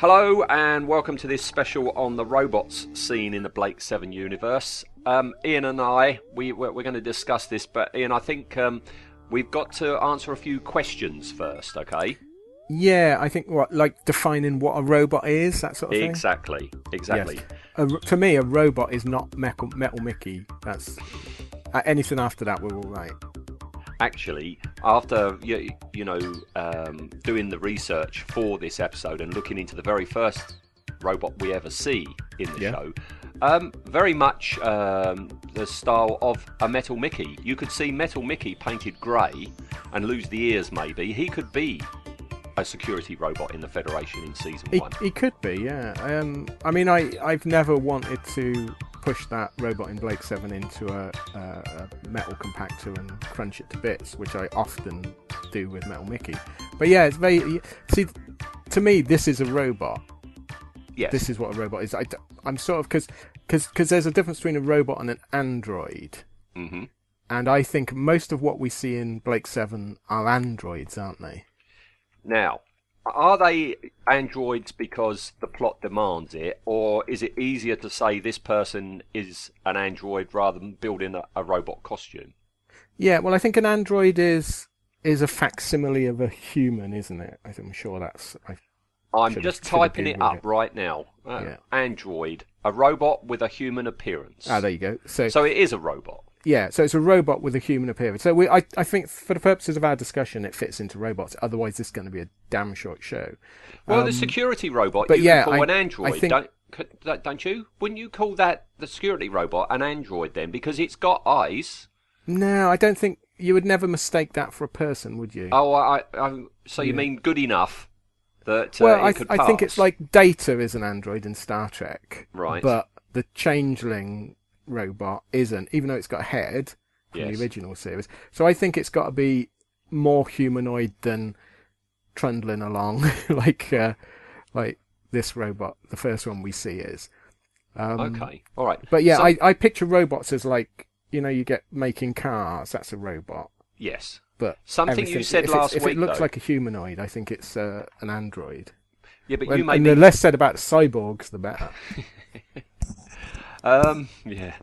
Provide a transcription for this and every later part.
Hello and welcome to this special on the robots scene in the Blake Seven universe. Um, Ian and I, we we're, we're going to discuss this, but Ian, I think um, we've got to answer a few questions first. Okay? Yeah, I think what like defining what a robot is, that sort of thing. Exactly. Exactly. Yes. A, for me, a robot is not Metal, Metal Mickey. That's uh, anything after that. We're all right. Actually, after you, you know um, doing the research for this episode and looking into the very first robot we ever see in the Yeah. show, um, very much um, the style of a Metal Mickey. You could see Metal Mickey painted grey and lose the ears. Maybe he could be a security robot in the Federation in season He, one. he could be, yeah. Um, I mean, I I've never wanted to push that robot in Blake Seven into a, a, a metal compactor and crunch it to bits, which I often do with Metal Mickey. But yeah, it's very see. To me, this is a robot. yes. This is what a robot is. I, am sort of because because there's a difference between a robot and an android. Mm-hmm. And I think most of what we see in Blake Seven are androids, aren't they? Now, are they androids because the plot demands it, or is it easier to say this person is an android rather than building a, a robot costume? Yeah, well, I think an android is is a facsimile of a human, isn't it? I'm sure that's. I, I'm just typing it up it. right now. Uh, Yeah. Android, a robot with a human appearance. ah, there you go. So, so it is a robot. Yeah, so it's a robot with a human appearance. So we, I, I think for the purposes of our discussion, it fits into robots. Otherwise, this is going to be a damn short show. Well, Um, the security robot but you yeah, can call I- an android, think- don't, don't you? Wouldn't you call that the security robot an android then? Because it's got eyes. No, I don't think you would never mistake that for a person, would you? Oh, I, I, so you Yeah. mean good enough that uh, well, it I, I think it's like Data is an android in Star Trek, Right. But the Changeling robot isn't, even though it's got a head from Yes. the original series. So I think it's got to be more humanoid than trundling along like uh, like this robot, the first one we see is. Um, Okay, all right. But yeah, So- I, I picture robots as like you know you get making cars. That's a robot. yes. But Something you said if last if week, it looks though. like a humanoid, I think it's uh, an android. Yeah, but When- you made and me. the less said about cyborgs, the better. Um, yeah.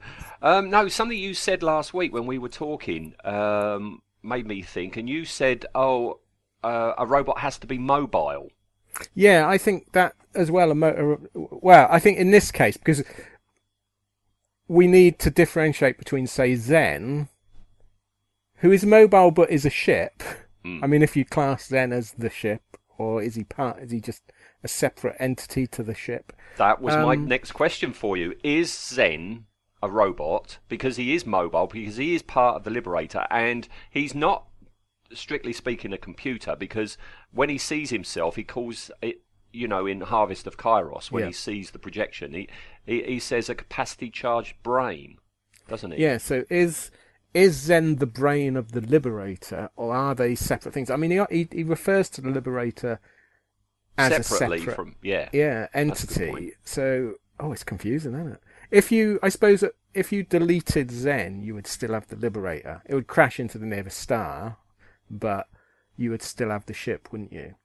Um, no, something you said last week when we were talking um, made me think, and you said, "Oh, uh, a robot has to be mobile." Yeah, I think that as well. A motor, well, I think in this case because we need to differentiate between, say, Zen, who is mobile but is a ship. Hmm. I mean, if you class Zen as the ship, or is he part? Is he just a separate entity to the ship? That was my Um, next question for you. Is Zen a robot because he is mobile, because he is part of the Liberator, and he's not, strictly speaking, a computer because when he sees himself, he calls it, you know, in Harvest of Kairos, when Yeah. he sees the projection, he, he, he says a capacity charged brain, doesn't he? Yeah. So is is Zen the brain of the Liberator, or are they separate things? I mean, he he, he refers to the Liberator as Separately a separate from, yeah. yeah That's a good entity. So oh, it's confusing, isn't it? If you, I suppose, uh, if you deleted Zen, you would still have the Liberator. It would crash into the nearest star, but you would still have the ship, wouldn't you?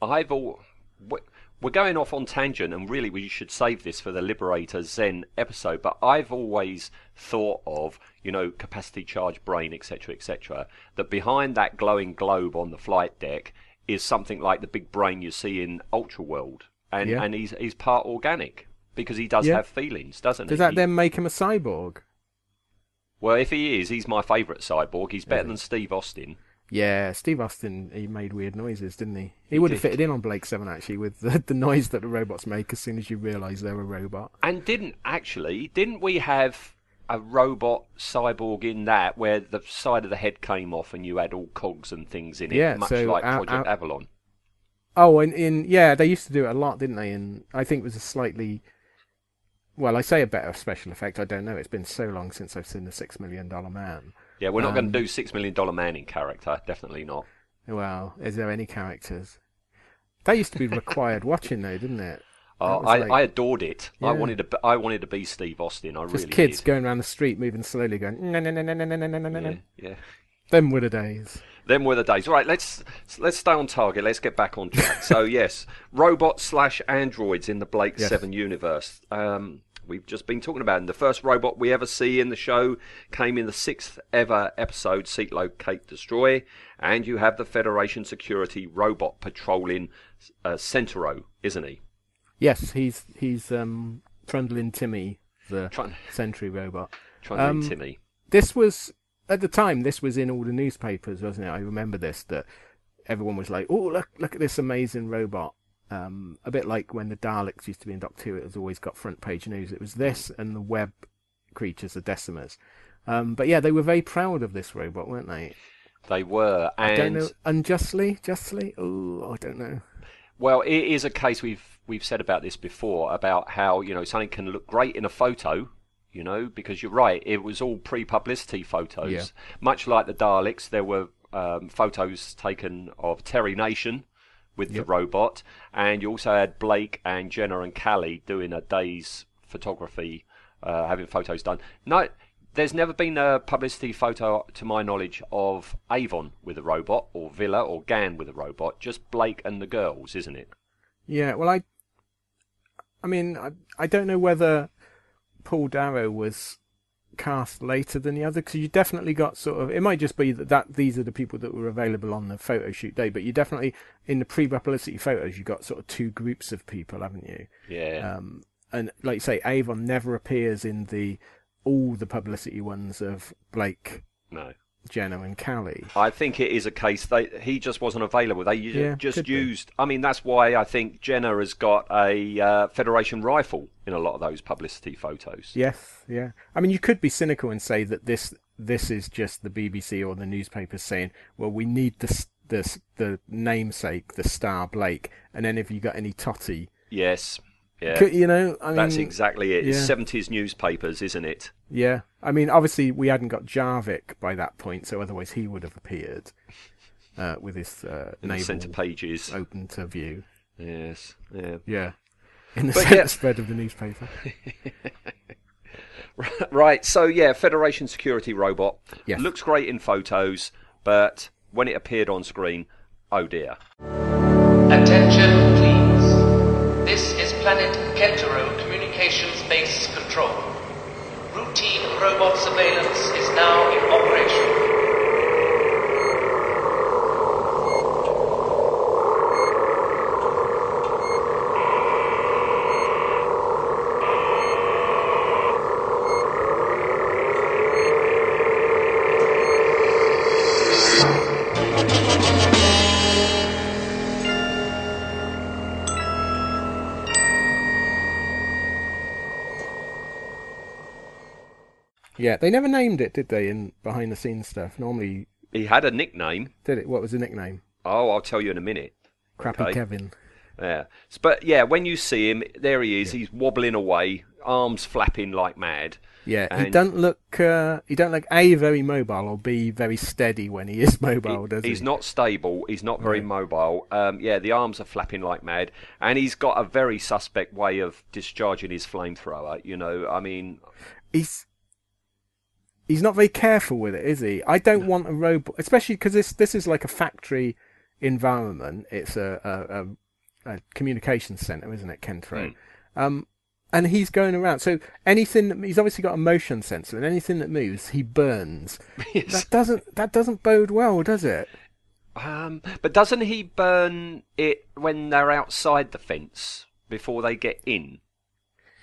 I've all. we- We're going off on tangent, and really we should save this for the Liberator Zen episode. But I've always thought of, you know, capacity charge brain, etc., etc., that behind that glowing globe on the flight deck is something like the big brain you see in Ultra World, and Yeah. and he's he's part organic because he does Yeah. have feelings, doesn't Does he? Does that then make him a cyborg? Well, if he is, he's my favourite cyborg. He's better than Steve Austin. Yeah, Steve Austin, he made weird noises, didn't he? He, He would have fitted in on Blake 7, actually, with the, the noise that the robots make as soon as you realise they're a robot. And didn't actually, didn't we have a robot cyborg in that where the side of the head came off and you had all cogs and things in it, Yeah, much so like our- Project our- Avalon. Oh, and in yeah, they used to do it a lot, didn't they? And I think it was a slightly, well, I say a better special effect. I don't know. It's been so long since I've seen the Six Million Dollar Man. Yeah, we're not going Um, to do Six Million Dollar Man in character, definitely not. Well, is there any characters? That used to be required watching, though, didn't it? Oh, I, like- I adored it. I wanted to. Be, I wanted to be Steve Austin. I really Just really kids did. going around the street, moving slowly, going no no no no no no no no no. Yeah, yeah. Them were the days. Them were the days. All right, let's let's stay on target. Let's get back on track. so yes, robots slash androids in the Blake Yes. Seven universe. Um, we've just been talking about. And the first robot we ever see in the show came in the sixth ever episode, Seek Locate Destroy, and you have the Federation security robot patrolling uh, Centero, isn't he? Yes, he's he's um Trundling Timmy, the Trying Sentry robot. to Um, Timmy. This was at the time. This was in all the newspapers, wasn't it? I remember this. That everyone was like, "Oh, look, look at this amazing robot." Um, a bit like when the Daleks used to be in Doctor Who, it was always got front page news. It was this and the web creatures, the Decimas. Um, but yeah, they were very proud of this robot, weren't they? They were, and I don't know, unjustly, justly. Oh, I don't know. Well, it is a case we've we've said about this before about how you know something can look great in a photo, you know, because you're right, it was all pre-publicity photos. Yeah. Much like the Daleks, there were um, photos taken of Terry Nation with the robot, and you also had Blake and Jenna and Cally doing a day's photography, uh, having photos done. No. There's never been a publicity photo, to my knowledge, of Avon with a robot, or Vila, or Gan with a robot. Just Blake and the girls, isn't it? Yeah, well, I, I mean, I, I don't know whether Paul Darrow was cast later than the other because you definitely got sort of. It might just be that, that these are the people that were available on the photo shoot day, but you definitely in the pre-publicity photos you got sort of two groups of people, haven't you? Yeah. Um, and like you say, Avon never appears in the all the publicity ones of Blake, no. Jenna, and Cally. I think it is a case they he just wasn't available. They Yeah, just could be. used. I mean, that's why I think Jenna has got a uh, Federation rifle in a lot of those publicity photos. Yes, yeah. I mean, you could be cynical and say that this this is just the BBC or the newspapers saying, "Well, we need the the the namesake, the Star Blake," and then if you got any totty, Yes. Yeah. could, you know, I mean, that's exactly it. It's yeah. seventies newspapers, isn't it? yeah. I mean, obviously we hadn't got Jarvik by that point, so otherwise he would have appeared uh, with his uh, In centre pages. open to view. Yes. Yeah. Yeah, in the But centre yeah. spread of the newspaper. Right. So yeah, Federation security robot Yes. looks great in photos, but when it appeared on screen, oh dear. Attention, please. This is Planet Centero Communications Base Control. Routine robot surveillance is now in operation. Yeah, they never named it, did they? In behind the scenes stuff. Normally, He had a nickname. did it? What was the nickname? Oh, I'll tell you in a minute. Crappy Okay. Kevin. Yeah. S- But yeah, when you see him, there he is. He's wobbling away, arms flapping like mad. Yeah, he And- don't look. Uh, he don't look a very mobile or b very steady when he is mobile, does he? he's not stable. He's not very mobile. Um, yeah, the arms are flapping like mad, and he's got a very suspect way of discharging his flamethrower. You know, I mean, He's he's not very careful with it, is he? I don't want a robot, especially because this this is like a factory environment. It's a a, a, a communications center, isn't it, Centero? Um, and he's going around. So anything that, he's obviously got a motion sensor, and anything that moves, he burns. yes. That doesn't that doesn't bode well, does it? Um, but doesn't he burn it when they're outside the fence before they get in?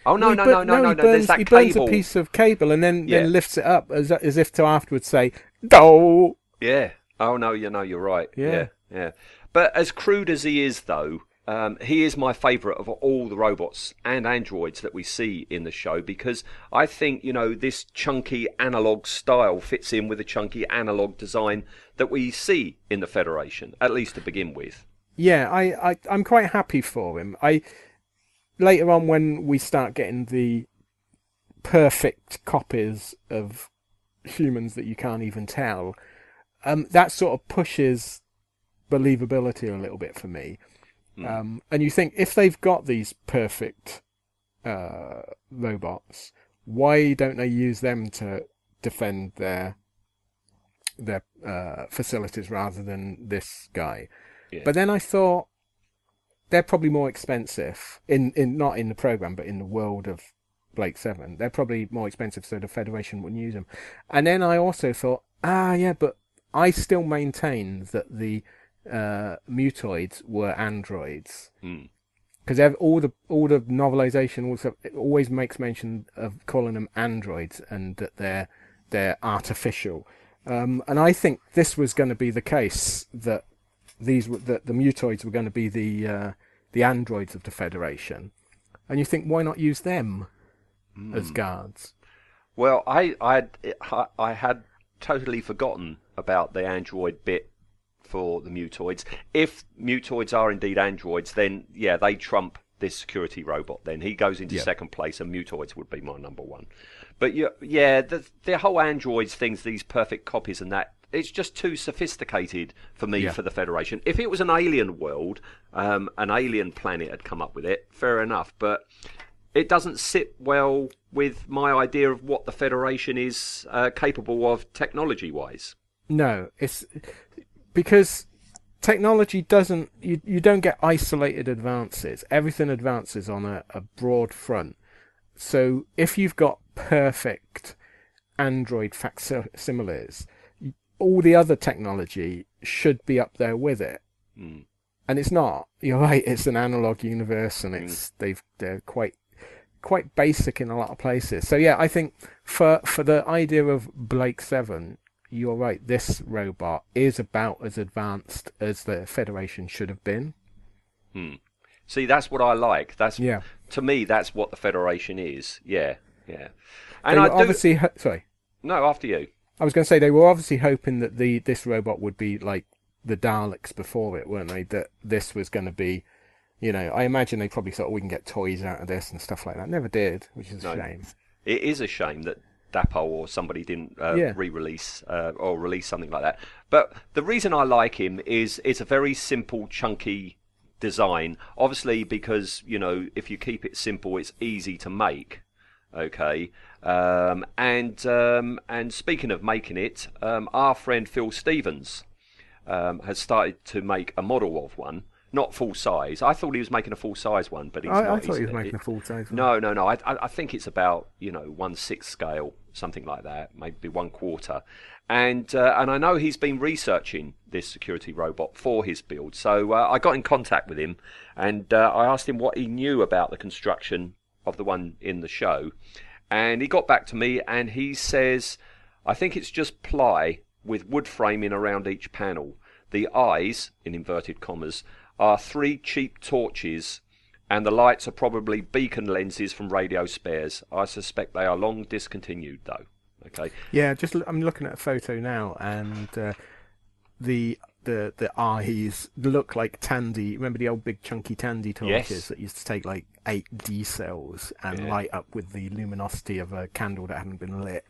Oh no, Well, no, no, no, no, he no. burns, There's that he burns cable. a piece of cable and then, Yeah. then lifts it up as as if to afterwards say, "No." Yeah. Oh no, you know, you're right. Yeah. Yeah. yeah. But as crude as he is, though, um, he is my favourite of all the robots and androids that we see in the show because I think you know this chunky analog style fits in with the chunky analog design that we see in the Federation, at least to begin with. Yeah, I, I I'm quite happy for him. I later on when we start getting the perfect copies of humans that you can't even tell, um, that sort of pushes believability a little bit for me. Mm. Um, and you think if they've got these perfect uh, robots, why don't they use them to defend their their uh, facilities rather than this guy? Yeah. But then I thought they're probably more expensive in, in not in the program, but in the world of Blake Seven. They're probably more expensive, so the Federation wouldn't use them. And then I also thought, ah, yeah, but I still maintain that the uh, mutoids were androids Mm. because all the all the novelization also it always makes mention of calling them androids and that they're they're artificial. Um, and I think this was going to be the case that these were, that the mutoids were going to be the uh, the androids of the Federation. And you think why not use them as guards? Well, I, I, I had totally forgotten about the android bit for the mutoids. If mutoids are indeed androids, then yeah, they trump this security robot. Then he goes into Yeah. second place, and mutoids would be my number one. But yeah, yeah, the the whole androids things, these perfect copies, and that. It's just too sophisticated for me Yeah. for the Federation. If it was an alien world, um, an alien planet had come up with it, fair enough. But it doesn't sit well with my idea of what the Federation is uh, capable of technology wise. No, it's because technology doesn't you, you don't get isolated advances. Everything advances on a, a broad front. So if you've got perfect Android facsimiles, all the other technology should be up there with it. Mm. And it's not. You're right. It's an analog universe, and it's they've they're quite quite basic in a lot of places. So yeah, I think for for the idea of Blake Seven, you're right. This robot is about as advanced as the Federation should have been. See, that's what I like. That's Yeah. to me, that's what the Federation is. Yeah, yeah. And I do. obviously sorry. No, after you. I was going to say they were obviously hoping that the this robot would be like the Daleks before it, weren't they? That this was going to be, you know, I imagine they probably thought we can get toys out of this and stuff like that. Never did, which is a No. shame. It is a shame that Dapol or somebody didn't uh, Yeah. re-release uh, or release something like that. But the reason I like him is it's a very simple, chunky design. Obviously, because you know if you keep it simple, it's easy to make. Okay, um, and um, and speaking of making it, um, our friend Phil Stevens um, has started to make a model of one, not full size. I thought he was making a full size one, but he's I, not. I thought he was making a full size. no, no, no. I, I, I think it's about you know one sixth scale, something like that, maybe one quarter. And uh, and I know he's been researching this security robot for his build. So uh, I got in contact with him, and uh, I asked him what he knew about the construction of the one in the show, and he got back to me, and he says, I think it's just ply with wood framing around each panel. The eyes, in inverted commas, are three cheap torches and the lights are probably beacon lenses from radio spares. I suspect they are long discontinued, though. Okay. Yeah, just I'm looking at a photo now, and uh, the the the eyes look like Tandy. Remember the old big chunky Tandy torches Yes. that used to take like eight D cells and Yeah. light up with the luminosity of a candle that hadn't been lit.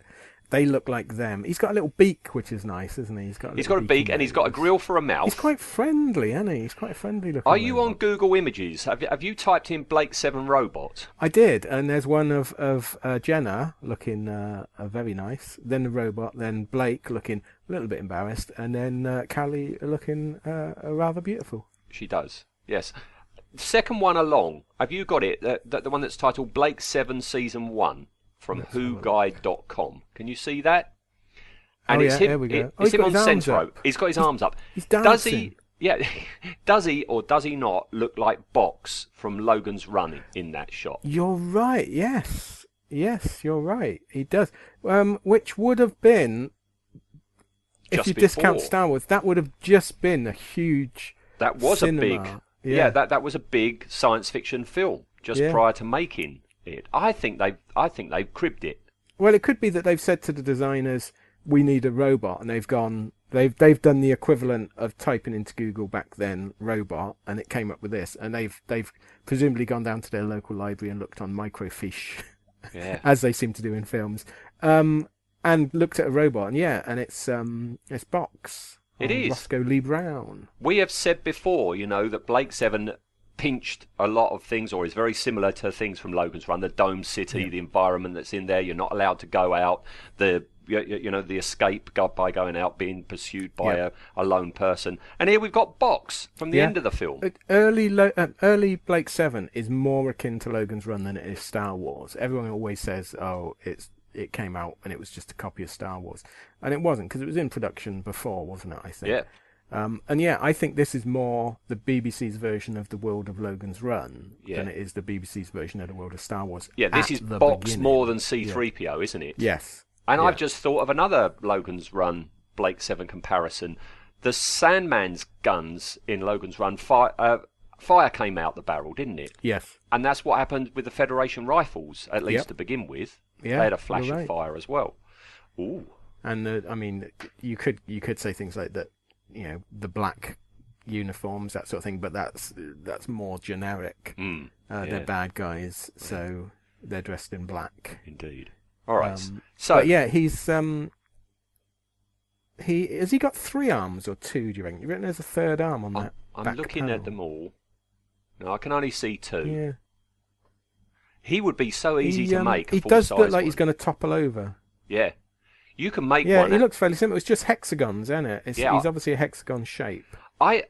They look like them. He's got a little beak, which is nice, isn't he? He's got a He's got a beak and he's got a grill for a mouth. He's quite friendly, isn't he? He's quite a friendly looking. Are you on. Google Images? Have you, have you typed in Blake Seven robot? I did, and there's one of of uh, Jenna looking uh, uh, very nice. Then the robot, then Blake looking a little bit embarrassed, and then uh, Cally looking uh, uh, rather beautiful. She does. Yes. Second one along. Have you got it? The, the, the one that's titled Blake Seven Season One from Let's have. WhoGuide.com. Can you see that? Oh, it's yeah, him, there we go. it- Oh, it's him on Centero. He's got his arms up. he's dancing. Does he? Yeah. does he or does he not look like Box from Logan's Run in that shot? You're right. Yes, yes, you're right. He does. Um, which would have been, if you discount. Star Wars, that would have just been a huge. That was a big yeah, Yeah. that that was a big science fiction film just Yeah. prior to making it. I think they I think they've cribbed it. Well, it could be that they've said to the designers, "We need a robot," and they've gone. They've they've done the equivalent of typing into Google back then robot, and it came up with this. And they've they've presumably gone down to their local library and looked on microfiche, Yeah. as they seem to do in films, um, and looked at a robot. And yeah, and it's um it's Box. It is. Roscoe Lee Browne. We have said before, you know, that Blake Seven pinched a lot of things, or is very similar to things from Logan's Run. The dome city, the environment that's in there. You're not allowed to go out. The you, know the escape by going out, being pursued by Yeah. a, a lone person. And here we've got Box from the Yeah. end of the film. Early Lo- uh, early Blake Seven is more akin to Logan's Run than it is Star Wars. Everyone always says, "Oh, it's it came out and it was just a copy of Star Wars," and it wasn't because it was in production before, wasn't it? I think. Yeah. Um, and yeah, I think this is more the BBC's version of the world of Logan's Run Yeah. than it is the BBC's version of the world of Star Wars. Yeah, this is Box beginning. more than C3PO, isn't it? Yes. And Yeah. I've just thought of another Logan's Run Blake Seven comparison. The Sandman's guns in Logan's Run, fire, uh, fire came out the barrel, didn't it? Yes. And that's what happened with the Federation rifles, at least Yep. to begin with. Yeah, they had a flash you're of fire as well. Ooh, And uh, I mean, you could you could say things like that, you know, the black uniforms, that sort of thing. But that's that's more generic. mm, Uh, Yeah. They're bad guys, so they're dressed in black. indeed. All right. Um, so yeah, he's um, he has he got three arms or two? Do you reckon? You reckon there's a third arm on I'm, that? I'm looking panel? at them all. No, I can only see two. Yeah, He would be so easy he, to um, make. He does look like one. he's going to topple over. Yeah, you can make Yeah, one. he out- looks fairly simple. It's just hexagons, isn't it? It's, Yeah. He's obviously a hexagon shape. I,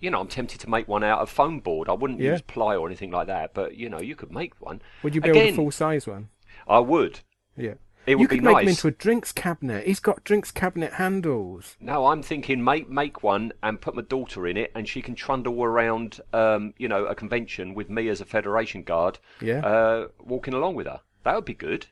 you know, I'm tempted to make one out of foam board. I wouldn't Yeah. use ply or anything like that, but you know, you could make one. Would you build Again, a full size one? I would. Yeah. It would you be could make nice. him into a drinks cabinet. He's got drinks cabinet handles. No, I'm thinking make make one and put my daughter in it, and she can trundle around, um, you know, a convention with me as a Federation guard, Yeah. uh, walking along with her. That would be good.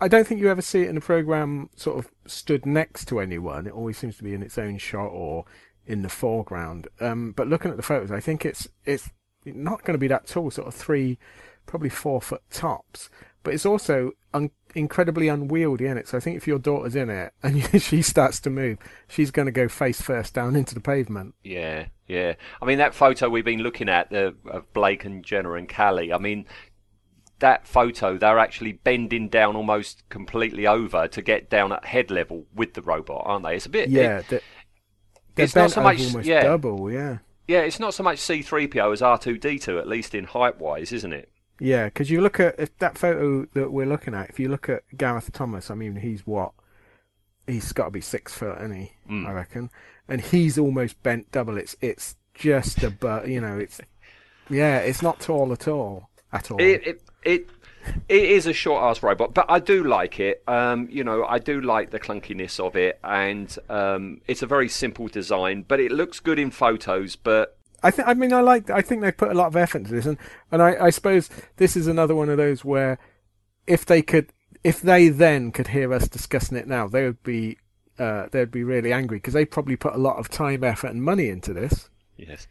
I don't think you ever see it in a program sort of stood next to anyone. It always seems to be in its own shot or in the foreground. Um, but looking at the photos, I think it's it's not going to be that tall, sort of three, probably four foot tops. But it's also un- incredibly unwieldy in it. So I think if your daughter's in it and she starts to move, she's going to go face first down into the pavement. Yeah, yeah. I mean, that photo we've been looking at the, of Blake and Jenna and Cally. I mean, that photo they're actually bending down almost completely over to get down at head level with the robot, aren't they? It's a bit. it- Yeah, they're, they're it's not so much- almost yeah. double. Yeah. yeah, it's not so much C3PO as R2D2, at least in height wise, isn't it? Yeah, because you look at if that photo that we're looking at. If you look at Gareth Thomas, I mean, he's what? He's got to be six foot, isn't he? Mm. I reckon, and he's almost bent double. It's it's just a but you know it's yeah, it's not tall at all at all. It it it, it is a short ass robot, but I do like it. Um, you know, I do like the clunkiness of it, and um, it's a very simple design, but it looks good in photos. But I think I mean I like I think they put a lot of effort into this, and and I, I suppose this is another one of those where if they could if they then could hear us discussing it now, they would be uh, they'd be really angry because they probably put a lot of time, effort, and money into this. Yes.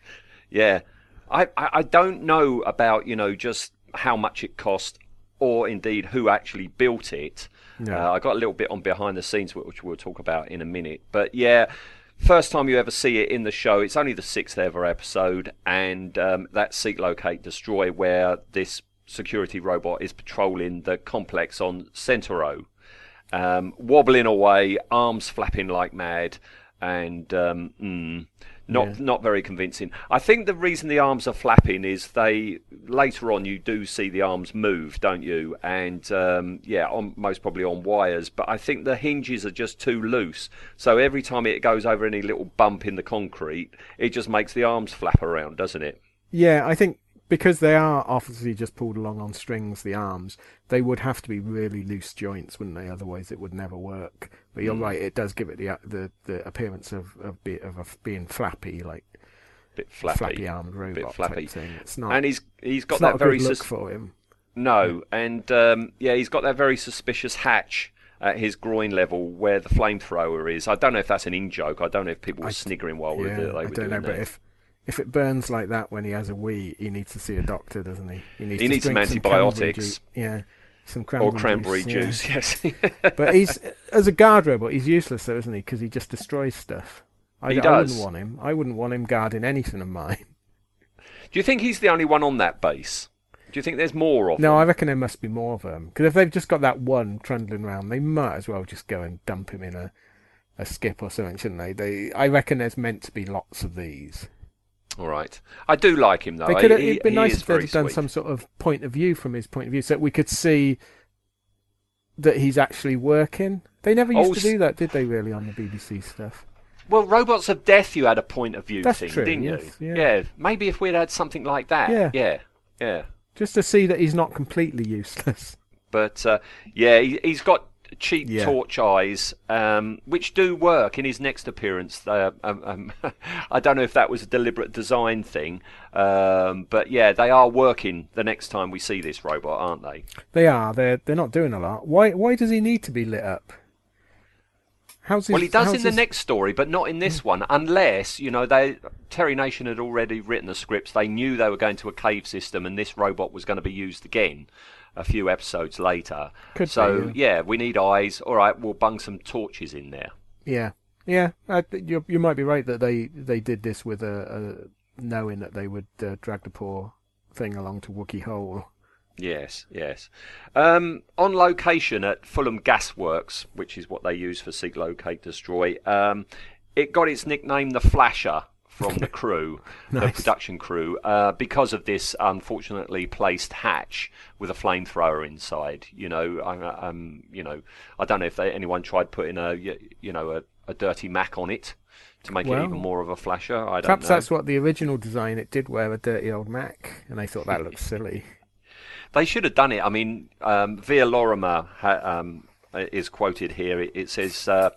Yeah. I, I, I don't know about, you know, just how much it cost or indeed who actually built it. No. Uh, I got a little bit on behind the scenes, which we'll talk about in a minute. But yeah, first time you ever see it in the show, it's only the sixth ever episode, and um, that Seek Locate Destroy, where this security robot is patrolling the complex on Centero um, wobbling away, arms flapping like mad, and um, mm, not Yeah. not very convincing. I think the reason the arms are flapping is they later on you do see the arms move, don't you? And um, yeah, on, most probably on wires. But I think the hinges are just too loose, so every time it goes over any little bump in the concrete, it just makes the arms flap around, doesn't it? Yeah, I think because they are obviously just pulled along on strings, the arms, they would have to be really loose joints, wouldn't they? Otherwise, it would never work. But you're right; it does give it the the, the appearance of of, be, of a, being flappy, like Bit flappy, flappy armed robot bit flappy. type thing. It's not. And he's he's got that very look for him. No, and um, yeah, he's got that very suspicious hatch at his groin level where the flamethrower is. I don't know if that's an in joke. I don't know if people were I- sniggering while we yeah, were, they I don't know, but if if it burns like that when he has a wee, he needs to see a doctor, doesn't he? He needs, He to needs some cranberry antibiotics. ju- yeah, some or cranberry, cranberry yeah. juice. Yes. But he's as a guard robot, he's useless though, isn't he? Because he just destroys stuff. I, He I wouldn't want him. I wouldn't want him guarding anything of mine. Do you think he's the only one on that base? Do you think there's more of them? No, them? I reckon there must be more of them. Because if they've just got that one trundling around, they might as well just go and dump him in a, a skip or something, shouldn't they? They, I reckon there's meant to be lots of these. All right. I do like him though. they could. He- It'd been he nice if they'd done sweet. some sort of point of view from his point of view, so that we could see that he's actually working. They never used Oh, to do that, did they? Really on the BBC stuff. Well, Robots of Death, you had a point of view That's thing, true, didn't yes, you? yeah. Maybe if we'd had something like that. Yeah. Yeah. Yeah. Just to see that he's not completely useless. But uh, yeah, he, he's got cheap Yeah. torch eyes, um, which do work in his next appearance. Uh, um, um, I don't know if that was a deliberate design thing, um, but yeah, they are working the next time we see this robot, aren't they? They are. They're they're not doing a lot. Why why does he need to be lit up? How's his, Well, he does in the next story, but not in this one, unless you know they Terry Nation had already written the scripts. They knew they were going to a cave system, and this robot was going to be used again a few episodes later. Could so be, yeah, we need eyes. All right, we'll bung some torches in there. Yeah, yeah. I, you you might be right that they they did this with a, a knowing that they would uh, drag the poor thing along to Wookey Hole. Yes, yes. Um, on location at Fulham Gasworks, which is what they use for Seek, Locate, Destroy, um, it got its nickname the Flasher from the crew, the production crew, uh, because of this unfortunately placed hatch with a flamethrower inside. You know, I, um, you know, I don't know if they, anyone tried putting a, you know, a, a dirty Mac on it to make it even more of a flasher. I don't Perhaps know. that's what the original design. It did wear a dirty old Mac, and they thought that looked silly. They should have done it. I mean, um, Vere Lorrimer ha- um, is quoted here. It, it says uh,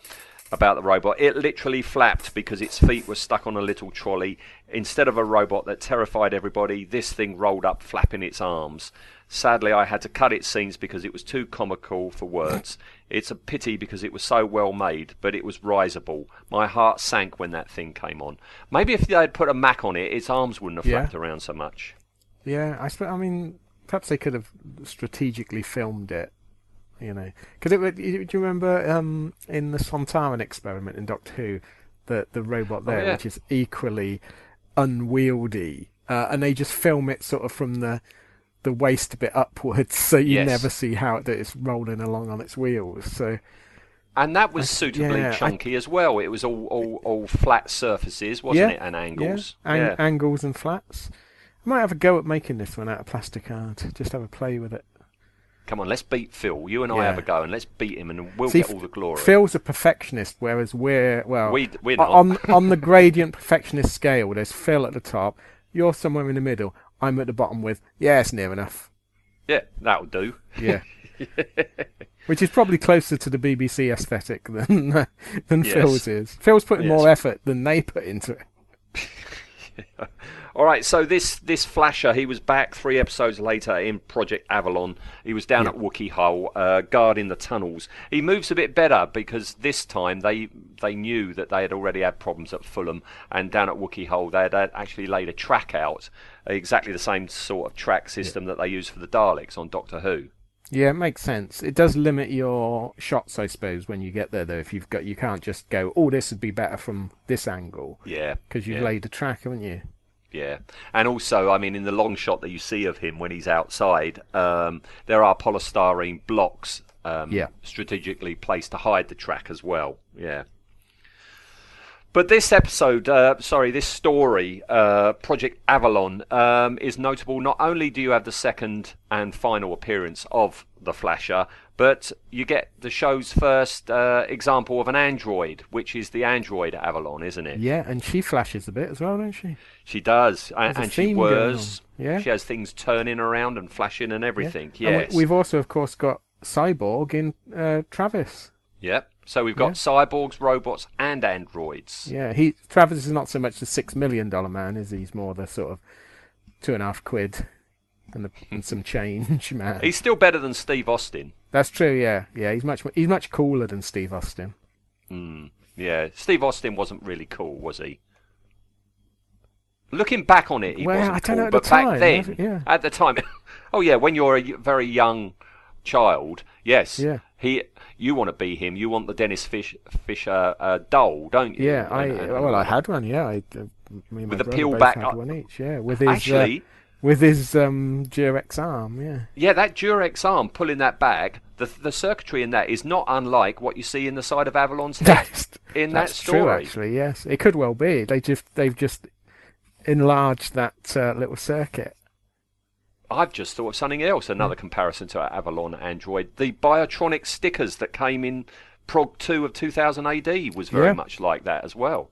about the robot, it literally flapped because its feet were stuck on a little trolley. Instead of a robot that terrified everybody, this thing rolled up flapping its arms. Sadly, I had to cut its scenes because it was too comical for words. It's a pity because it was so well made, but it was risable. My heart sank when that thing came on. Maybe if they had put a Mac on it, its arms wouldn't have Yeah. flapped around so much. Yeah, I sp- I mean, perhaps they could have strategically filmed it. You know, because it, do you remember um, in the Sontaran experiment in Doctor Who, the the robot there, yeah. which is equally unwieldy, uh, and they just film it sort of from the the waist a bit upwards, so you Yes. never see how it, that it's rolling along on its wheels. So And that was suitably yeah, I- chunky as well. It was all, all, all flat surfaces, wasn't yeah, it, and angles. yeah, ang- angles and flats. I might have a go at making this one out of plastic art. Just have a play with it. Come on, let's beat Phil. You and I Yeah. have a go, and let's beat him, and we'll See, get all the glory. Phil's a perfectionist, whereas we're well We- we're not. on on the gradient perfectionist scale. There's Phil at the top. You're somewhere in the middle. I'm at the bottom with yeah, it's near enough. Yeah, that'll do. Yeah, which is probably closer to the BBC aesthetic than than Yes. Phil's is. Phil's putting Yes. more effort than they put into it. All right, so this this flasher, he was back three episodes later in Project Avalon. He was down at Wookey Hole, uh, guarding the tunnels. He moves a bit better because this time they they knew that they had already had problems at Fulham, and down at Wookey Hole they had actually laid a track out, exactly the same sort of track system that they use for the Daleks on Doctor Who. Yeah, it makes sense. It does limit your shots, I suppose, when you get there. Though, if you've got, you can't just go, "Oh, this would be better from this angle," Yeah, because you've yeah. laid a track, haven't you? Yeah, and also, I mean, in the long shot that you see of him when he's outside, um, there are polystyrene blocks um, Yeah. strategically placed to hide the track as well. Yeah. But this episode, uh, sorry, this story, uh, Project Avalon, um, is notable. Not only do you have the second and final appearance of the Flasher, but you get the show's first uh, example of an android, which is the android Avalon, isn't it? Yeah, and she flashes a bit as well, doesn't she? She does, There's and she whirs. Yeah. She has things turning around and flashing and everything. Yeah. Yes. we've also, of course, got Cyborg in uh, Travis. Yep. So we've got Yeah. cyborgs, robots, and androids. Yeah, he Travis is not so much the six million dollar man, is he? He's more the sort of two and a half quid and, the, and some change man. He's still better than Steve Austin. That's true. Yeah, yeah. He's much he's much cooler than Steve Austin. Mm, yeah. Steve Austin wasn't really cool, was he? Looking back on it, he Well, wasn't I don't cool, but the back time, then, yeah. at the time, oh yeah, when you're a very young child, yes, Yeah. He, you want to be him. You want the Denys Fish, Fisher uh, doll, don't you? Yeah, I And- and- well, I had one. Yeah, I, uh, me With the peel back had up- one each. Yeah, with his actually. uh, with his um, Durex arm. Yeah, Yeah, that Durex arm pulling that bag, the the circuitry in that is not unlike what you see in the side of Avalon's head that's in that that's true. Actually, yes, it could well be. They just they've just enlarged that uh, little circuit. I've just thought of something else. Hmm. Another comparison to Avalon Android. The Biotronic stickers that came in Prog 2 of 2000 AD was very Yeah. much like that as well.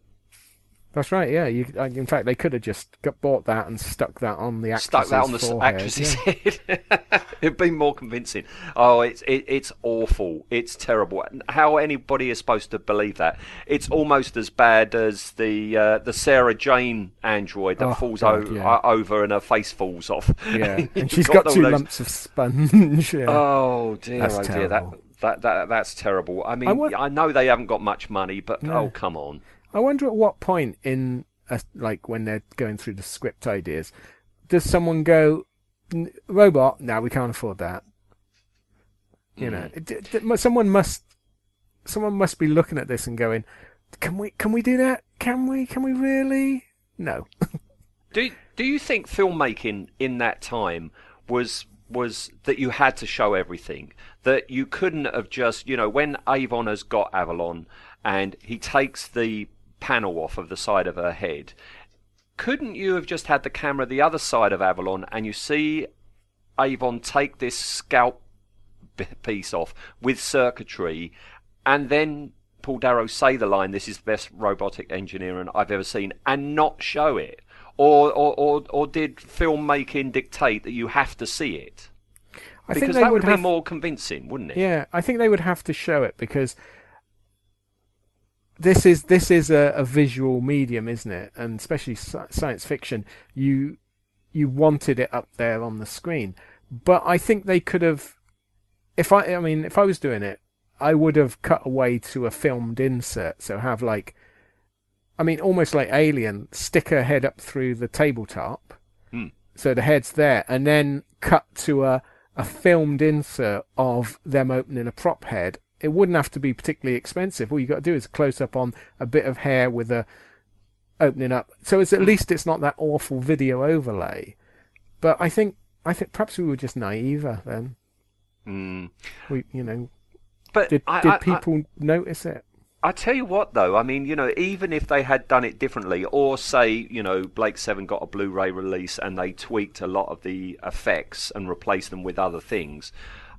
That's right. Yeah, you, uh, in fact, they could have just got, bought that and stuck that on the actress's Stuck that on the forehead. actress's yeah. head. It'd been more convincing. Oh, it's it, it's awful. It's terrible. How anybody is supposed to believe that? It's almost as bad as the uh, the Sarah Jane android that Oh, falls God, o- yeah. uh, over and her face falls off. Yeah, and she's got, all two those- lumps of sponge. yeah. Oh dear, That's oh dear, that, terrible. that that that's terrible. I mean, I I, know they haven't got much money, but No. oh come on. I wonder at what point in a, like when they're going through the script ideas, does someone go, robot? No, we can't afford that. You know, Mm. d- someone must, someone must be looking at this and going, can we, can we do that? Can we? Can we really? No. Do do you think filmmaking in that time was was that you had to show everything? That you couldn't have just you know when Avon has got Avalon and he takes the panel off of the side of her head, couldn't you have just had the camera the other side of Avalon and you see Avon take this scalp piece off with circuitry and then Paul Darrow say the line, "This is the best robotic engineering I've ever seen," and not show it, or or or, or did filmmaking dictate that you have to see it? I Because that would would be more convincing, wouldn't it? Yeah, I think they would have to show it because this is this is a, a visual medium, isn't it? And especially science fiction, you you wanted it up there on the screen. But I think they could have, if I, I mean, if I was doing it, I would have cut away to a filmed insert. So have like, I mean, almost like Alien, stick her head up through the tabletop, Hmm. so the head's there, and then cut to a a filmed insert of them opening a prop head. It wouldn't have to be particularly expensive. All you got to do is close up on a bit of hair with a opening up. So it's at least it's not that awful video overlay. But I think I think perhaps we were just naive then. Mm. We you know But did I, did I- I- people notice it? I tell you what, though, I mean, you know, even if they had done it differently, or say, you know, Blake Seven got a Blu-ray release and they tweaked a lot of the effects and replaced them with other things,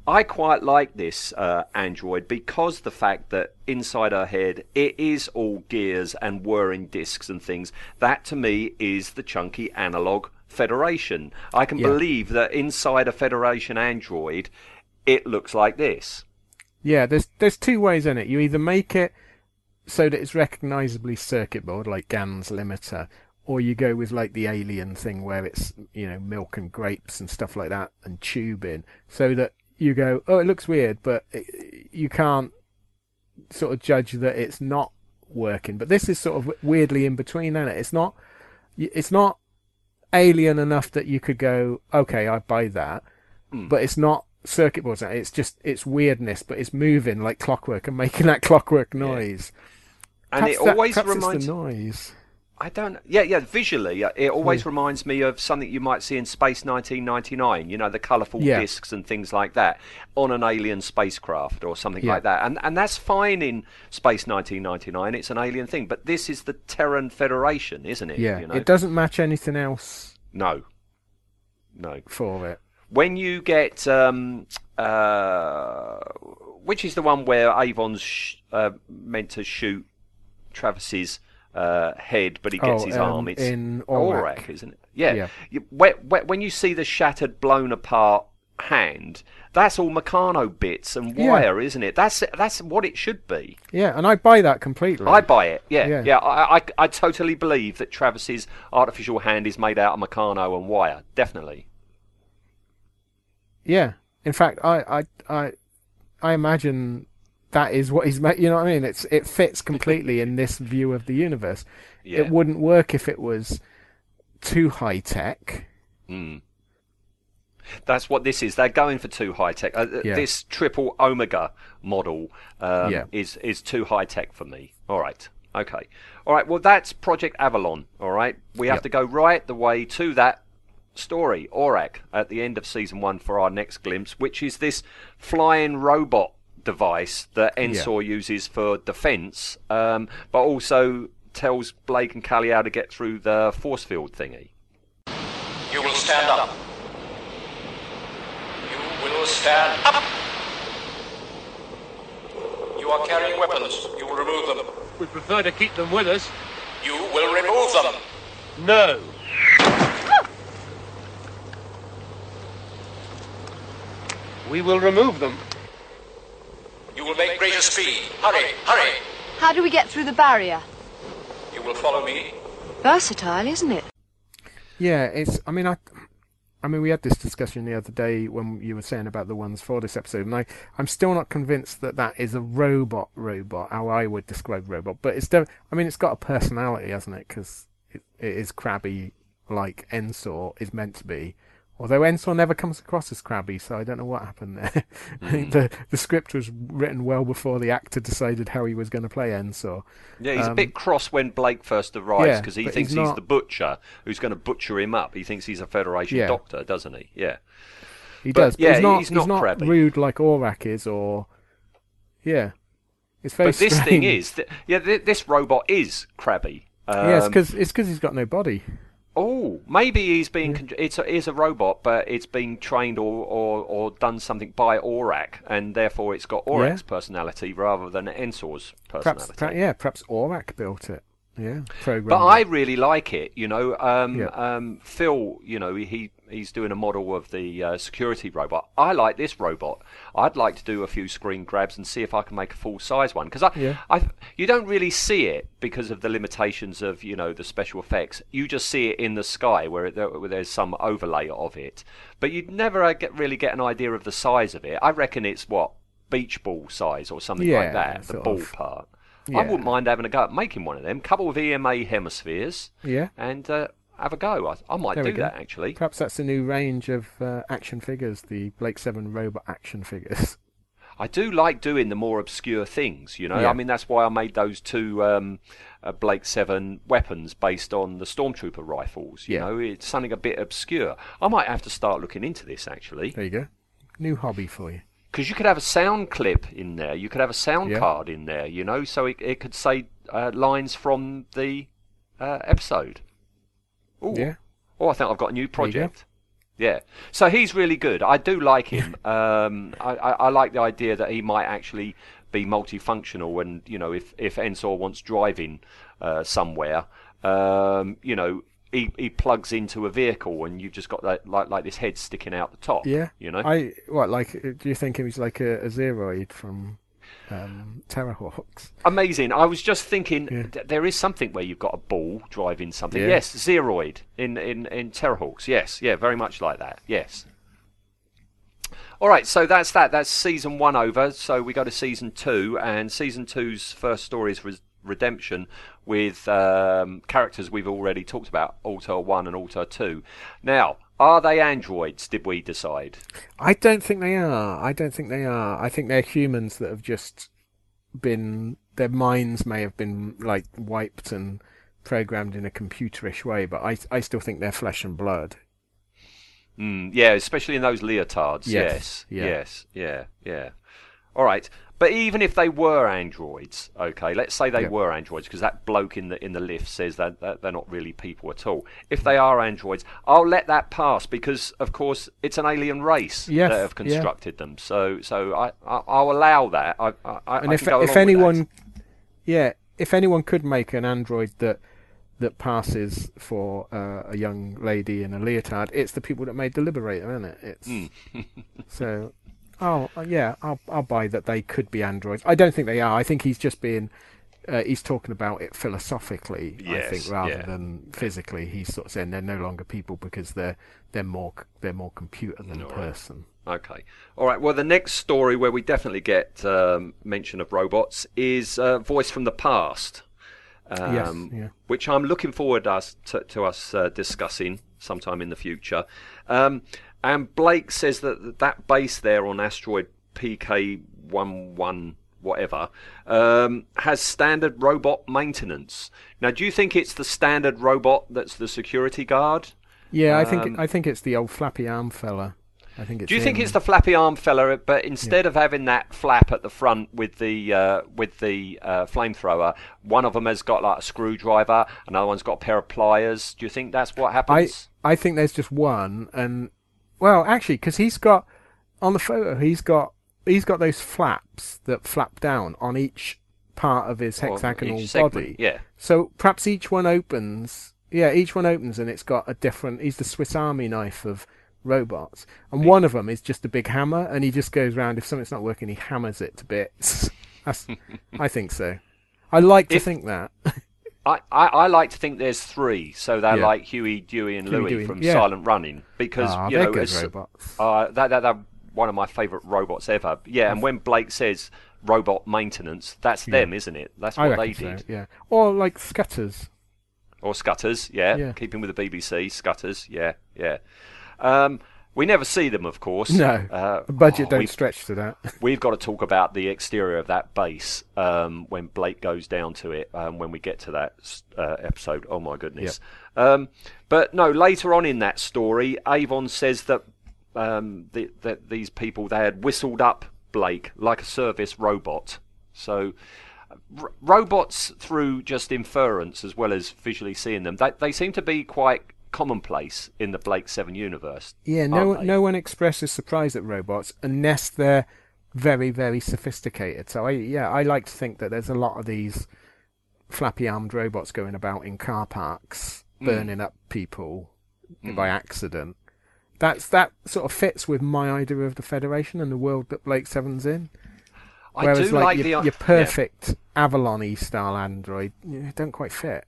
I quite like this uh, Android because the fact that inside her head it is all gears and whirring discs and things. That to me is the chunky analog Federation. I can Yeah. believe that inside a Federation Android, it looks like this. Yeah, there's there's two ways in it. You either make it so that it's recognisably circuit board, like GAN's limiter, or you go with like the alien thing where it's you know milk and grapes and stuff like that and tubing, so that you go, oh, it looks weird, but it, you can't sort of judge that it's not working. But this is sort of weirdly in between, is it? It's not, it's not alien enough that you could go, okay, I buy that, Hmm. but it's not circuit boards. It's just it's weirdness, but it's moving like clockwork and making that clockwork noise. And Perhaps it that- always it's reminds the noise. I don't. Yeah, yeah. Visually, it always reminds me of something you might see in Space 1999. You know, the colourful Yeah. discs and things like that on an alien spacecraft or something Yeah. like that. And and that's fine in Space 1999. It's an alien thing. But this is the Terran Federation, isn't it? Yeah, You know? it doesn't match anything else No. No. for it. When you get, um, uh, which is the one where Avon's sh- uh, meant to shoot Travis's uh, head, but he gets Oh, his um, arm. It's in Orac, Orac. isn't it? Yeah. Yeah. You- whe- whe- when you see the shattered, blown apart hand, that's all Meccano bits and Yeah. wire, isn't it? That's that's what it should be. Yeah, and I buy that completely. I buy it. Yeah, yeah. Yeah. I, I, I totally believe that Travis's artificial hand is made out of Meccano and wire. Definitely. Yeah, in fact, I I I, I imagine that is what he's made. You know what I mean? It's it fits completely in this view of the universe. Yeah. It wouldn't work if it was too high tech. Mm. That's what this is. They're going for too high tech. Uh, Yeah. This triple omega model um, Yeah. is is too high tech for me. All right. Okay. All right. Well, that's Project Avalon. All right. We have Yep. to go right the way to that story, Orac, at the end of season one for our next glimpse, which is this flying robot device that Ensor uses for defense, um, but also tells Blake and Cally how to get through the force field thingy. You will stand up. You will stand up. You are carrying weapons. You will remove them. We prefer to keep them with us. You will remove them. No. We will remove them. You will make greater speed. Hurry, hurry. How do we get through the barrier? You will follow me. Versatile, isn't it? Yeah, it's. I mean, I. I mean, we had this discussion the other day when you were saying about the ones for this episode, and I, I'm still not convinced that that is a robot robot, how I would describe robot. But it's, def- I mean, it's got a personality, hasn't it? Because it, it is crabby, like Ensor is meant to be. Although Ensor never comes across as crabby, so I don't know what happened there. Think the the script was written well before the actor decided how he was going to play Ensor. Yeah, he's a Um, bit cross when Blake first arrives yeah, because he thinks he's he's, the butcher who's going to butcher him up. He thinks he's a Federation Yeah. doctor, doesn't he? Yeah. He But, does, but yeah, he's not, he's not crabby. rude like Orac is, or yeah, it's very. But this thing is, th- yeah, th- this robot is crabby. Um, yeah, it's because it's because he's got no body. Oh, maybe he's being con- it's a, is a robot, but it's being trained or, or, or done something by Orac, and therefore it's got Orac's personality rather than Ensor's personality. perhaps yeah, perhaps Orac built it. Yeah, program. But I really like it. You know, um, Yeah. um, Phil. You know, he he's doing a model of the uh, security robot. I like this robot. I'd like to do a few screen grabs and see if I can make a full size one because I, Yeah. I, you don't really see it because of the limitations of you know the special effects. You just see it in the sky where, it, where there's some overlay of it, but you'd never uh, get really get an idea of the size of it. I reckon it's what beach ball size or something like that. The ball of. part. I wouldn't mind having a go at making one of them. Couple of EMA hemispheres yeah, and uh, have a go. I, I might there do that actually. Perhaps that's a new range of uh, action figures, the Blake Seven robot action figures. I do like doing the more obscure things, you know. Yeah. I mean, that's why I made those two um, uh, Blake Seven weapons based on the Stormtrooper rifles. You Yeah. know, it's something a bit obscure. I might have to start looking into this actually, There you go, new hobby for you. because you could have a sound clip in there. You could have a sound Yeah. card in there, you know, so it, it could say uh, lines from the uh, episode. Ooh. Yeah, Oh, I think I've got a new project. Yeah. So he's really good. I do like him. um, I, I, I like the idea that he might actually be multifunctional, and you know, if if Ensor wants driving uh, somewhere, um, you know. He, he plugs into a vehicle and you've just got that like like this head sticking out the top. yeah. you know. I what like? Do you think he's like a, a Zeroid from um, Terrahawks? Amazing. I was just thinking Yeah. th- there is something where you've got a ball driving something. Yeah. Yes, Zeroid in in in Terrahawks. Yes, yeah, very much like that. Yes. All right, so that's that. That's season one over. So we go to season two, and season two's first story is Res- Redemption with um, characters we've already talked about, Alta One and Alta Two. Now, are they androids? Did we decide? I don't think they are. I don't think they are. I think they're humans that have just been their minds may have been like wiped and programmed in a computerish way, but I I still think they're flesh and blood. Mm, yeah, especially in those leotards. Yes, Yes, yeah. yes, yeah, yeah. All right, but even if they were androids, okay, let's say they Yeah. were androids, because that bloke in the in the lift says that, that they're not really people at all. If they are androids, I'll let that pass because, of course, it's an alien race Yes, that have yeah. constructed them. So, so I, I I'll allow that. I, I, And I if if anyone, yeah, if anyone could make an android that that passes for uh, a young lady in a leotard, it's the people that made the Liberator, isn't it? It's Hmm. so. Oh uh, yeah, I'll I'll buy that they could be androids. I don't think they are. I think he's just being. Uh, he's talking about it philosophically, I think, rather yeah. than physically. He's sort of saying they're no longer people because they're they're more they're more computer than All right. person. Okay. All right. Well, the next story where we definitely get um, mention of robots is uh, Voice from the Past. um, Yes, yeah. which I'm looking forward us to, to us uh, discussing sometime in the future. Um, and Blake says that that base there on asteroid PK11 whatever um, has standard robot maintenance. Now, do you think it's the standard robot that's the security guard? Yeah, I think Um, I think it's the old flappy arm fella. I think it's. Do you think it's the flappy arm fella, but instead of having that flap at the front with the uh, with the uh, flamethrower, one of them has got like a screwdriver, another one's got a pair of pliers. Do you think that's what I happens? I think there's just one, and well, actually, because he's got on the photo, he's got he's got those flaps that flap down on each part of his hexagonal body. Yeah. So perhaps each one opens. Yeah, each one opens, and it's got a different. He's the Swiss Army knife of robots, and one of them is just a big hammer, and he just goes round. If something's not working, he hammers it to bits. That's, I think so. I like to If- think that. I, I, I like to think there's three, so they're Yeah. like Huey, Dewey, and Huey, Louie Dewey, from yeah. Silent Running, because Ah, you they're know good as- robots. Uh, that, that, that one of my favourite robots ever. Yeah, and when Blake says robot maintenance, that's them, isn't it? That's what they did. so. Yeah, or like scutters. Or Scutters, yeah. Yeah. Keeping with the BBC, Scutters, yeah, yeah. Um, we never see them, of course. No, Uh, budget oh, don't stretch to that. we've got to talk about the exterior of that base um, when Blake goes down to it. Um, when we get to that uh, episode, oh my goodness. Um, but no, later on in that story, Avon says that um, the, that these people they had whistled up Blake like a service robot. So r- robots through just inference as well as visually seeing them they, they seem to be quite commonplace in the blake 7 universe Yeah, no, they? no one expresses surprise at robots unless they're very, very sophisticated. So I, yeah, I like to think that there's a lot of these flappy-armed robots going about in car parks, Hmm. burning up people by accident. That's that sort of fits with my idea of the Federation and the world that Blake Seven's in. i Whereas do like, like, your, the your yeah. perfect Avalon-y style android, don't quite fit.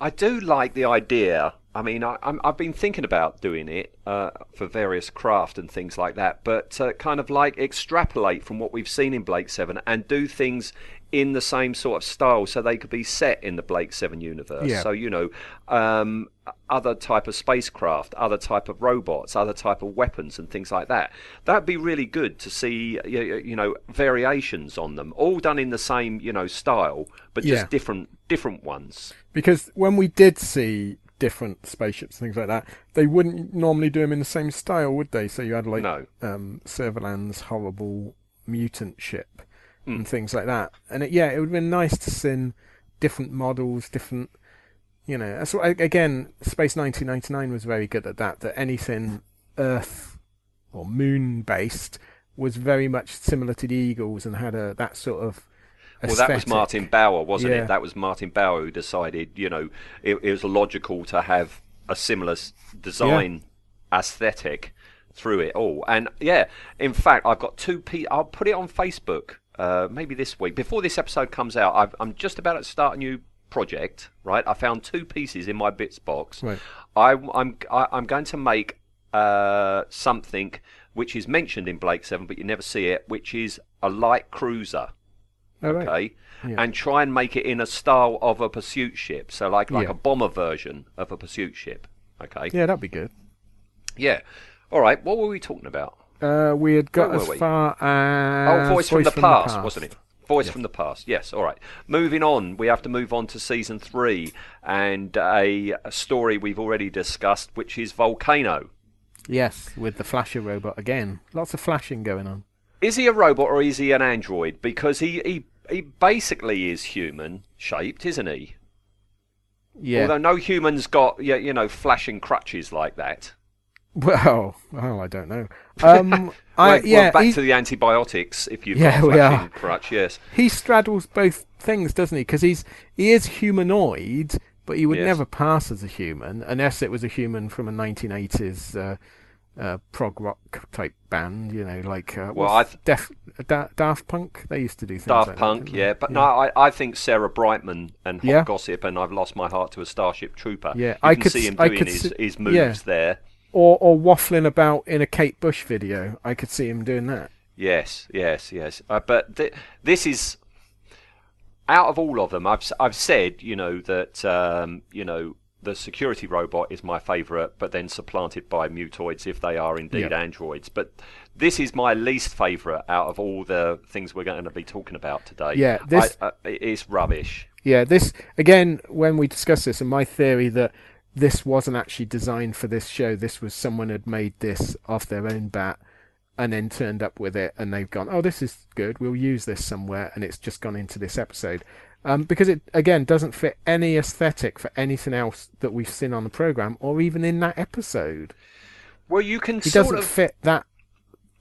I do like the idea. I mean, I, I'm, I've been thinking about doing it uh, for various craft and things like that, but uh, kind of like extrapolate from what we've seen in Blake Seven and do things in the same sort of style, so they could be set in the Blake Seven universe. Yeah. So you know, um, other type of spacecraft, other type of robots, other type of weapons, and things like that. That'd be really good to see. You you know, variations on them, all done in the same you know style, but just Yeah. different different ones. Because when we did see different spaceships and things like that, they wouldn't normally do them in the same style, would they? So you had like No. um, Servalan's horrible mutant ship Hmm. and things like that. And it, yeah, it would have been nice to see different models, different. You know, that's what, again, Space 1999 was very good at that. That anything Earth or Moon based was very much similar to the Eagles and had a that sort of. Well, that was. Martin Bower, wasn't Yeah. it? That was Martin Bower who decided, you know, it, it was logical to have a similar design aesthetic through it all. And yeah, in fact, I've got two. P- I'll put it on Facebook uh, maybe this week before this episode comes out. I've, I'm just about to start a new project. Right, I found two pieces in my bits box. Right. I, I'm I, I'm going to make uh, something which is mentioned in Blake Seven, but you never see it, which is a light cruiser Oh, right. okay, Yeah. and try and make it in a style of a pursuit ship. So like like Yeah. a bomber version of a pursuit ship. Okay. Yeah, that'd be good. Yeah. All right. What were we talking about? Uh, we had got Where as we? far as oh, voice, from, the, past, wasn't it? Voice from the past. Yes. All right. Moving on. We have to move on to season three and a, a story we've already discussed, which is Volcano. Yes, with the flasher robot again. Lots of flashing going on. Is he a robot or is he an android? Because he he, he basically is human shaped, isn't he? Yeah. Although no human's got yeah, you know flashing crutches like that. Well, well, I don't know. Um, I Well, yeah, well, back he, to the antibiotics. If you've Yeah, got flashing are. crutch, yes. he straddles both things, doesn't he? Because he's he is humanoid, but he would Yes. never pass as a human unless it was a human from a 1980s uh, uh, prog rock type band. You know, like uh, Well, what's I Def, da, Daft Punk. They used to do things Daft like Punk, they? yeah. But no, I, I think Sarah Brightman and Hot Yeah. Gossip and I've Lost My Heart to a Starship Trooper. Yeah, you I can could see him I doing could his, see- his moves yeah. there. Or or waffling about in a Kate Bush video. I could see him doing that. Yes, yes, yes. Uh, but th- this is. out of all of them, I've I've said you know that um, you know the security robot is my favourite, but then supplanted by mutoids if they are indeed Yeah. androids. But this is my least favourite out of all the things we're going to be talking about today. Yeah, this- I, uh, it is rubbish. Yeah, this again when we discuss this, and my theory that this wasn't actually designed for this show. This was someone had made this off their own bat, and then turned up with it, and they've gone, "Oh, this is good. We'll use this somewhere," and it's just gone into this episode. Um, because it again doesn't fit any aesthetic for anything else that we've seen on the program, or even in that episode. Well, you can He doesn't of fit that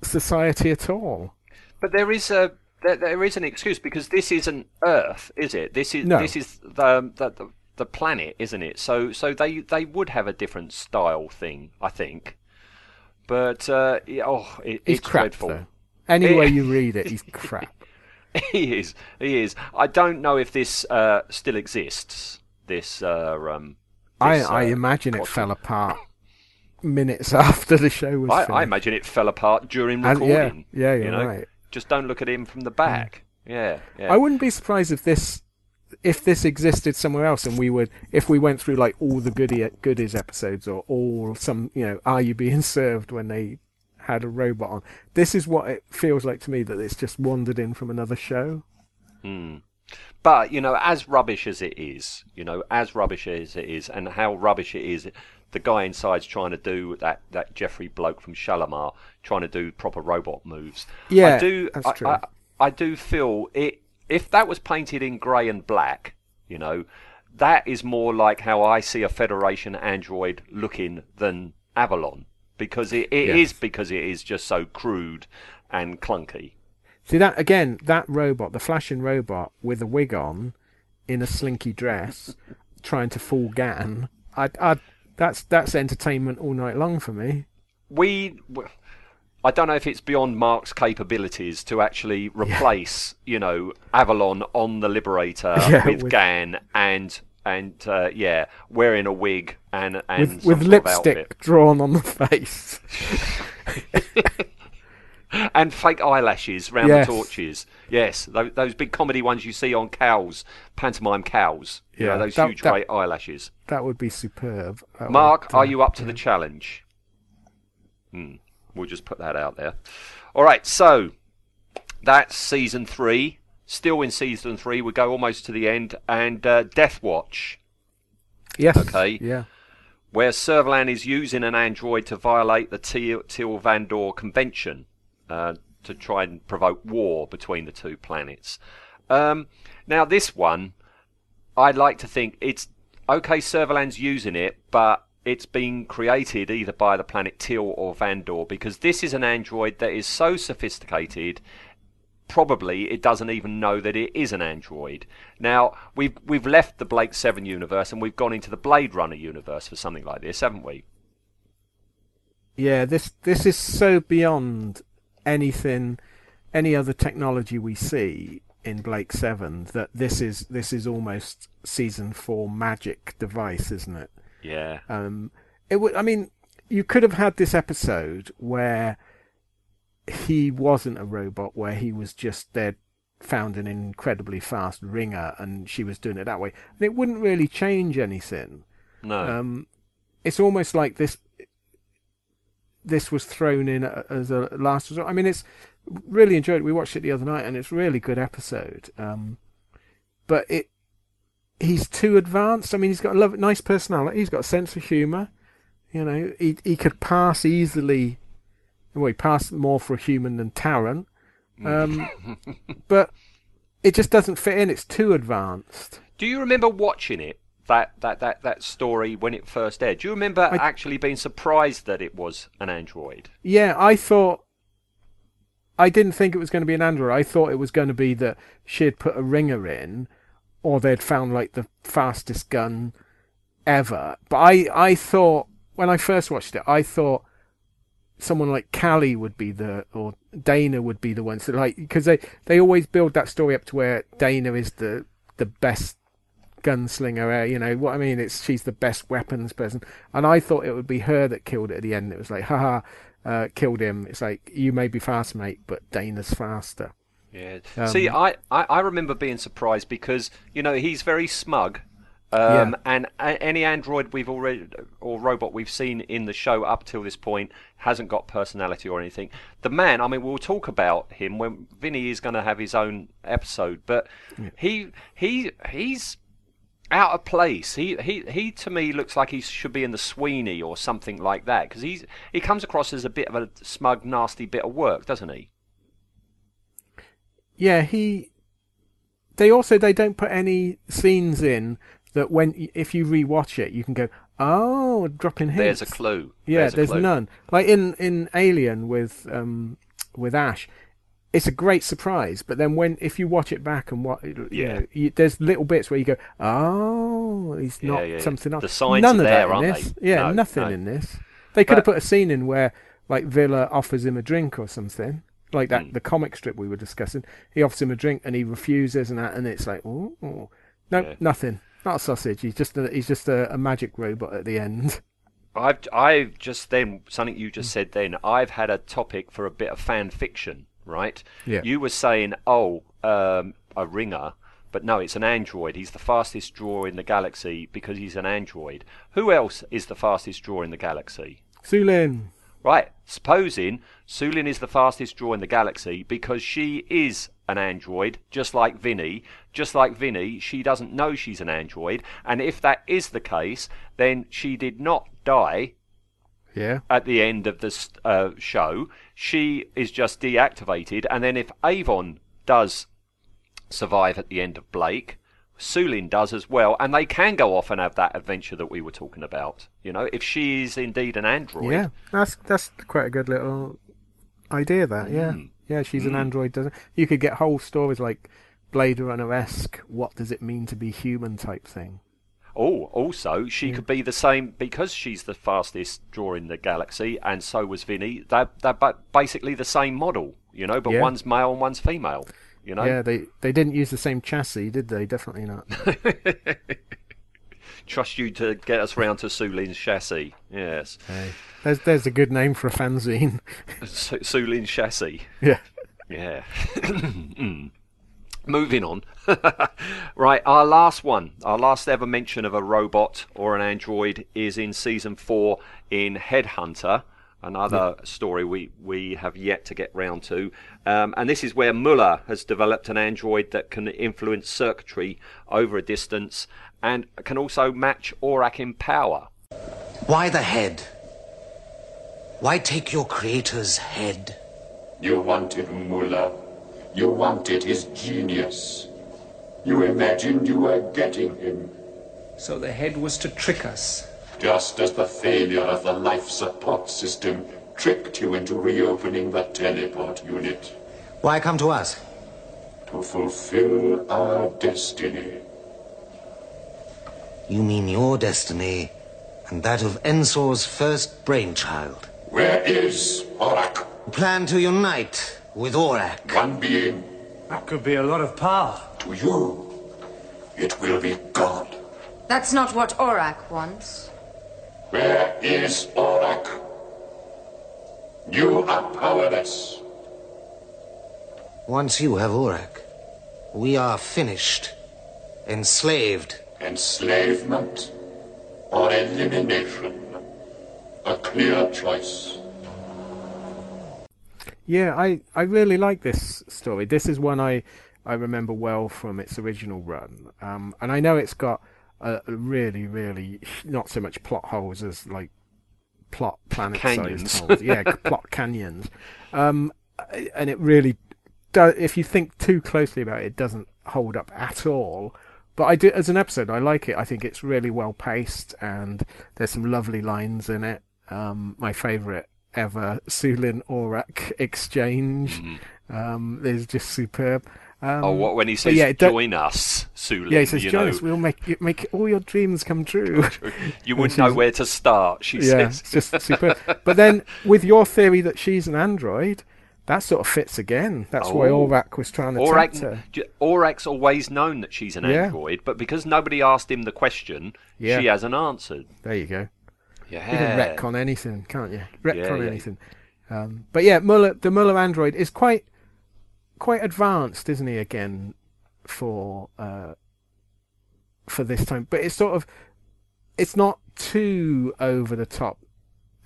society at all. But there is a there, there is an excuse because this isn't Earth, is it? This is No. this is the, the the the planet, isn't it? So so they they would have a different style thing, I think. But uh, oh, it, He's it's crap dreadful. though. Any way you read it, he's crap. he is. He is. I don't know if this uh, still exists. This. Uh, um, I, this, I uh, imagine it fell apart minutes after the show was I. I imagine it fell apart during And- yeah, recording. yeah, you know? right. Just don't look at him from the back. Yeah, yeah. I wouldn't be surprised if this if this existed somewhere else and we would if we went through like all the goodie goodies episodes or all some you know are you being served when they had a robot on this is what it feels like to me that it's just wandered in from another show hmm. But you know, as rubbish as it is, you know, as rubbish as it is, and how rubbish it is, the guy inside's trying to do that. That Jeffrey bloke from Shalamar trying to do proper robot moves. Yeah, I do. that's I, true. I, I do feel it. If that was painted in grey and black, you know, that is more like how I see a Federation android looking than Avalon, because it, it is Yes. because it is just so crude and clunky. see that again that robot the flashing robot with a wig on in a slinky dress trying to fool Gan I I that's that's entertainment all night long for me we I don't know if it's beyond Mark's capabilities to actually replace, you know, Avalon on the Liberator Yeah, with, with- Gan and and uh, yeah, wearing a wig and and with with lipstick drawn on the face and fake eyelashes round Yes. the torches. Yes, those, those big comedy ones you see on cows, pantomime cows. You know, Yeah, those that- huge that- great eyelashes. that would be superb That Mark, are you up to the challenge? Hmm. We'll just put that out there. All right, so that's season three. Still in season three, we go almost to the end, and uh, Death Watch, Yes. Okay. Yeah. where Servalan is using an android to violate the Teal, Vandor Convention uh, to try and provoke war between the two planets. Um, now, this one, I'd like to think it's okay. Servalan's using it, but it's been created either by the planet Teal or Vandor because this is an android that is so sophisticated. Probably it doesn't even know that it is an android. Now we've we've left the Blake Seven universe and we've gone into the Blade Runner universe for something like this, haven't we? Yeah. This this is so beyond anything, any other technology we see in Blake Seven that this is this is almost season four magic device, isn't it? Yeah. Um, it would. I mean, you could have had this episode where he wasn't a robot, where he was just there, found an incredibly fast ringer, and she was doing it that way, and it wouldn't really change anything. No. Um, it's almost like this. This was thrown in as a last resort. I mean, it's really enjoyed. it. We watched it the other night, and it's a really good episode. Um, but it, he's too advanced. I mean, he's got a love, nice personality. He's got a sense of humour. You know, he he could pass easily. Well, he passed more for a human than Tarrant. Um, but it just doesn't fit in. It's too advanced. Do you remember watching it? That, that, that, that story when it first aired. Do you remember I- actually being surprised that it was an android? Yeah, I thought. I didn't think it was going to be an android. I thought it was going to be that she'd put a ringer in, or they'd found like the fastest gun ever. But I, I thought when I first watched it, I thought someone like Cally would be the or Dayna would be the ones that like because they they always build that story up to where Dayna is the the best gunslinger. uh, You know what I mean? It's she's the best weapons person, and I thought it would be her that killed it at the end. It was like, haha, uh, killed him. It's like you may be fast, mate, but Dayna's faster. Yeah. Um, See, I, I, I remember being surprised because you know he's very smug, um, Yeah. and a- any android we've already or robot we've seen in the show up till this point hasn't got personality or anything. The man, I mean, we'll talk about him when Vinni is going to have his own episode, but he he he's out of place. He he he to me looks like he should be in the Sweeney or something like that because he's he comes across as a bit of a smug, nasty bit of work, doesn't he? Yeah, he. They also they don't put any scenes in that when if you rewatch it you can go oh dropping hints. There's a clue. Yeah, a there's clue. none. Like in in Alien with um with Ash, it's a great surprise. But then when if you watch it back and what you Yeah. know, you, there's little bits where you go, oh, he's not yeah, yeah. something else. The signs None of there, that in aren't this. they? Yeah, No, nothing no. in this. They could have put a scene in where like Vila offers him a drink or something. Like that, Mm. the comic strip we were discussing. He offers him a drink and he refuses, and that, and it's like, oh, no, nothing, not a sausage. He's just a, he's just a, a magic robot at the end. I've I've just then something you just said then. I've had a topic for a bit of fan fiction, right? Yeah. You were saying, oh, um, a ringer, but no, it's an android. He's the fastest drawer in the galaxy because he's an android. Who else is the fastest drawer in the galaxy? Soolin. Right, supposing Soolin is the fastest drawer in the galaxy because she is an android, just like Vinni. Just like Vinni, she doesn't know she's an android, and if that is the case, then she did not die Yeah. at the end of this uh, show. She is just deactivated, and then if Avon does survive at the end of Blake, Soolin does as well, and they can go off and have that adventure that we were talking about. You know, if she is indeed an android. Yeah, that's that's quite a good little idea. That yeah, Mm. Yeah, she's an hmm. android. Doesn't you could get whole stories like Blade Runner esque. What does it mean to be human? Type thing. Oh, also, she could be the same because she's the fastest draw in the galaxy, and so was Vinni. They're, they're basically the same model, you know, but Yeah. one's male and one's female. You know, Yeah, they they didn't use the same chassis, did they? Definitely not. trust you to get us round to Soolin's chassis. Yes, Hey, there's there's a good name for a fanzine. Su- Soolin's chassis. yeah. Yeah. Mm. Moving on. right, our last one, our last ever mention of a robot or an android is in season four in Headhunter, another story we, we have yet to get round to. Um, and this is where Muller has developed an android that can influence circuitry over a distance and can also match Orac in power. Why the head? Why take your creator's head? You wanted Muller. You wanted his genius. You imagined you were getting him, So the head was to trick us. just as the failure of the life support system tricked you into reopening the teleport unit. Why come to us? To fulfill our destiny. You mean your destiny and that of Ensor's first brainchild. Where is Orac? Plan to unite with Orac. One being. That could be a lot of power. To you, it will be God. That's not what Orac wants. Where is Orac? You are powerless. Once you have Orac, we are finished. Enslaved. Enslavement or elimination. A clear choice. Yeah, I, I really like this story. This is one I, I remember well from its original run. Um, and I know it's got a, a really, really not so much plot holes as like plot planet Canyons. holes. Yeah, plot canyons. Um, and it really does. If you think too closely about it, it doesn't hold up at all. But I do as an episode, I like it. I think it's really well paced, and there's some lovely lines in it. Um, my favourite ever Soolin Orac exchange um, is just superb. Um, Mm-hmm. Oh, what when he says, yeah, join us, Soolin. yeah, he says, you "Join know, us. We'll make make all your dreams come true." You wouldn't know where to start, she yeah, says. it's just superb. But then, with your theory that she's an android, that sort of fits again. That's why Oh. Orac was trying to tempt her. Orac, Orac's always known that she's an Yeah. android, but because nobody asked him the question, Yeah. she hasn't answered. There you go. Yeah. You can retcon anything, can't you? Retcon Yeah, yeah. anything. Um, but yeah, Muller, the Muller android is quite quite advanced, isn't he? Again, for uh, for this time, but it's sort of it's not too over the top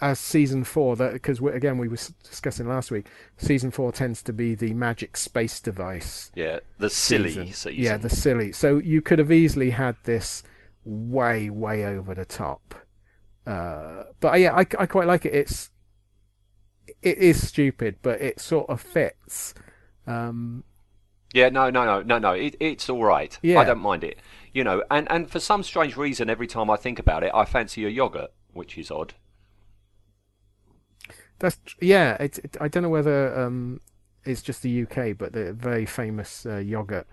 as season four. That because again we were discussing last week, season four tends to be the magic space device. Yeah, the silly season. season. Yeah, the silly. So you could have easily had this way, way over the top. Uh, but yeah, I, I quite like it. It's it is stupid, but it sort of fits. Um, Yeah, no, no, no, no, no. It, it's all right. Yeah. I don't mind it. You know, and, and for some strange reason, every time I think about it, I fancy a yogurt, which is odd. That's yeah. It, it, I don't know whether um, it's just the UK, but the very famous uh, yogurt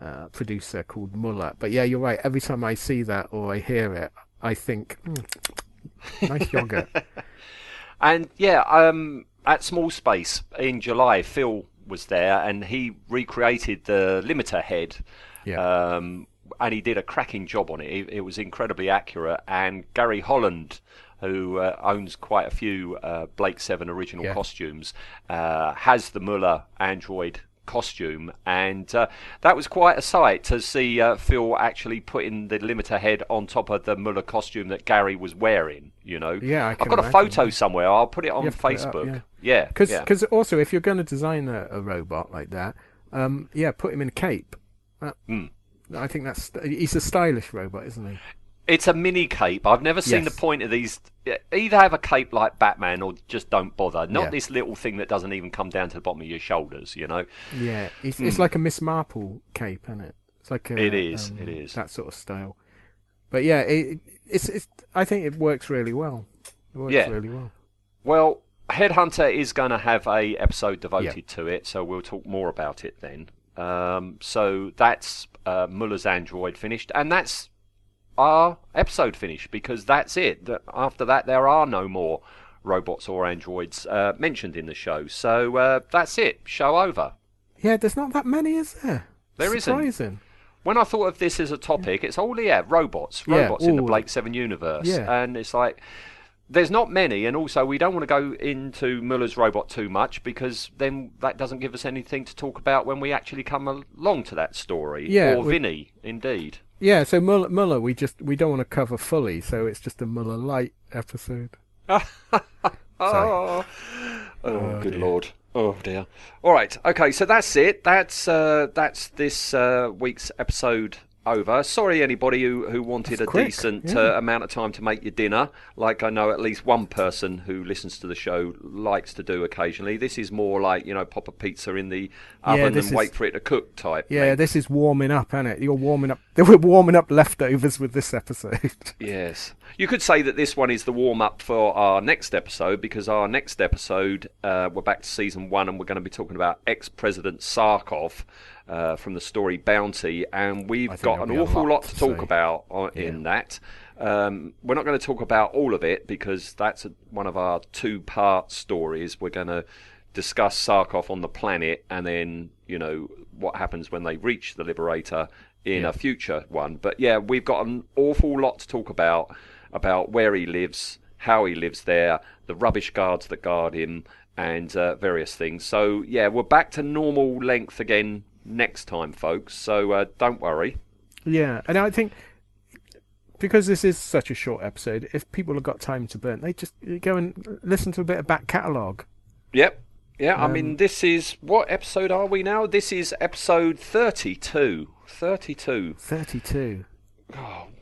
uh, producer called Muller. But yeah, you're right. Every time I see that or I hear it, I think, "Mm, nice yogurt. And yeah, um, at Small Space in July, Phil was there and he recreated the limiter head. Yeah. Um, and he did a cracking job on it. It, it was incredibly accurate. And Gary Holland, who uh, owns quite a few uh, Blake Seven original Yeah. costumes, uh, has the Muller android costume, and uh, that was quite a sight to see uh, Phil actually putting the limiter head on top of the Muller costume that Gary was wearing. You know, Yeah, I I've can got a photo somewhere. I'll put it on have put it up, Facebook. yeah. yeah, Because yeah. also, if you're going to design a, a robot like that, um, yeah, put him in a cape. That, Hmm. I think that's he's a stylish robot, isn't he? It's a mini cape. I've never seen Yes. the point of these. Either have a cape like Batman or just don't bother. Not Yeah. this little thing that doesn't even come down to the bottom of your shoulders. You know. Yeah, it's, it's like a Miss Marple cape, isn't it? It's like a, Hmm. It is, um, it is. that sort of style. But yeah, it, it's it's. I think it works really well. It works Yeah. really well. Well, Headhunter is going to have a episode devoted Yeah. to it, so we'll talk more about it then. Um, so that's uh, Muller's Android finished, and that's our episode finished because that's it. After that, there are no more robots or androids uh, mentioned in the show. So uh, that's it. Show over. Yeah, there's not that many, is there? There isn't. When I thought of this as a topic, it's all yeah, robots, Yeah, robots in the Blake Seven universe, Yeah. and it's like there's not many, and also we don't want to go into Muller's robot too much because then that doesn't give us anything to talk about when we actually come along to that story. Yeah, or Vinni, indeed. Yeah, so Muller, Muller, we just we don't want to cover fully, so it's just a Muller light episode. Oh, oh, good lord. Oh dear. All right. Okay. So that's it. That's uh, that's this uh, week's episode over. Sorry, anybody who, who wanted That's a quick, decent yeah. uh, amount of time to make your dinner. Like I know at least one person who listens to the show likes to do occasionally. This is more like you know pop a pizza in the oven this and wait for it to cook type. Yeah, thing. this is warming up, isn't it? You're warming up. They were warming up leftovers with this episode. Yes. You could say that this one is the warm up for our next episode because our next episode, uh, we're back to season one and we're going to be talking about ex President Sarkoff uh, from the story Bounty. And we've got an awful lot to to talk about on, in that. Um, we're not going to talk about all of it because that's a, one of our two part stories. We're going to discuss Sarkoff on the planet and then, you know, what happens when they reach the Liberator in a future one. But yeah, we've got an awful lot to talk about about where he lives, how he lives there, the rubbish guards that guard him, and uh, various things. So yeah, we're back to normal length again next time, folks. So uh, don't worry. yeah, and I think because this is such a short episode, if people have got time to burn, they just go and listen to a bit of back catalogue. Yep. Yeah, I mean, this is what episode are we now? This is episode 32. 32. Thirty-two.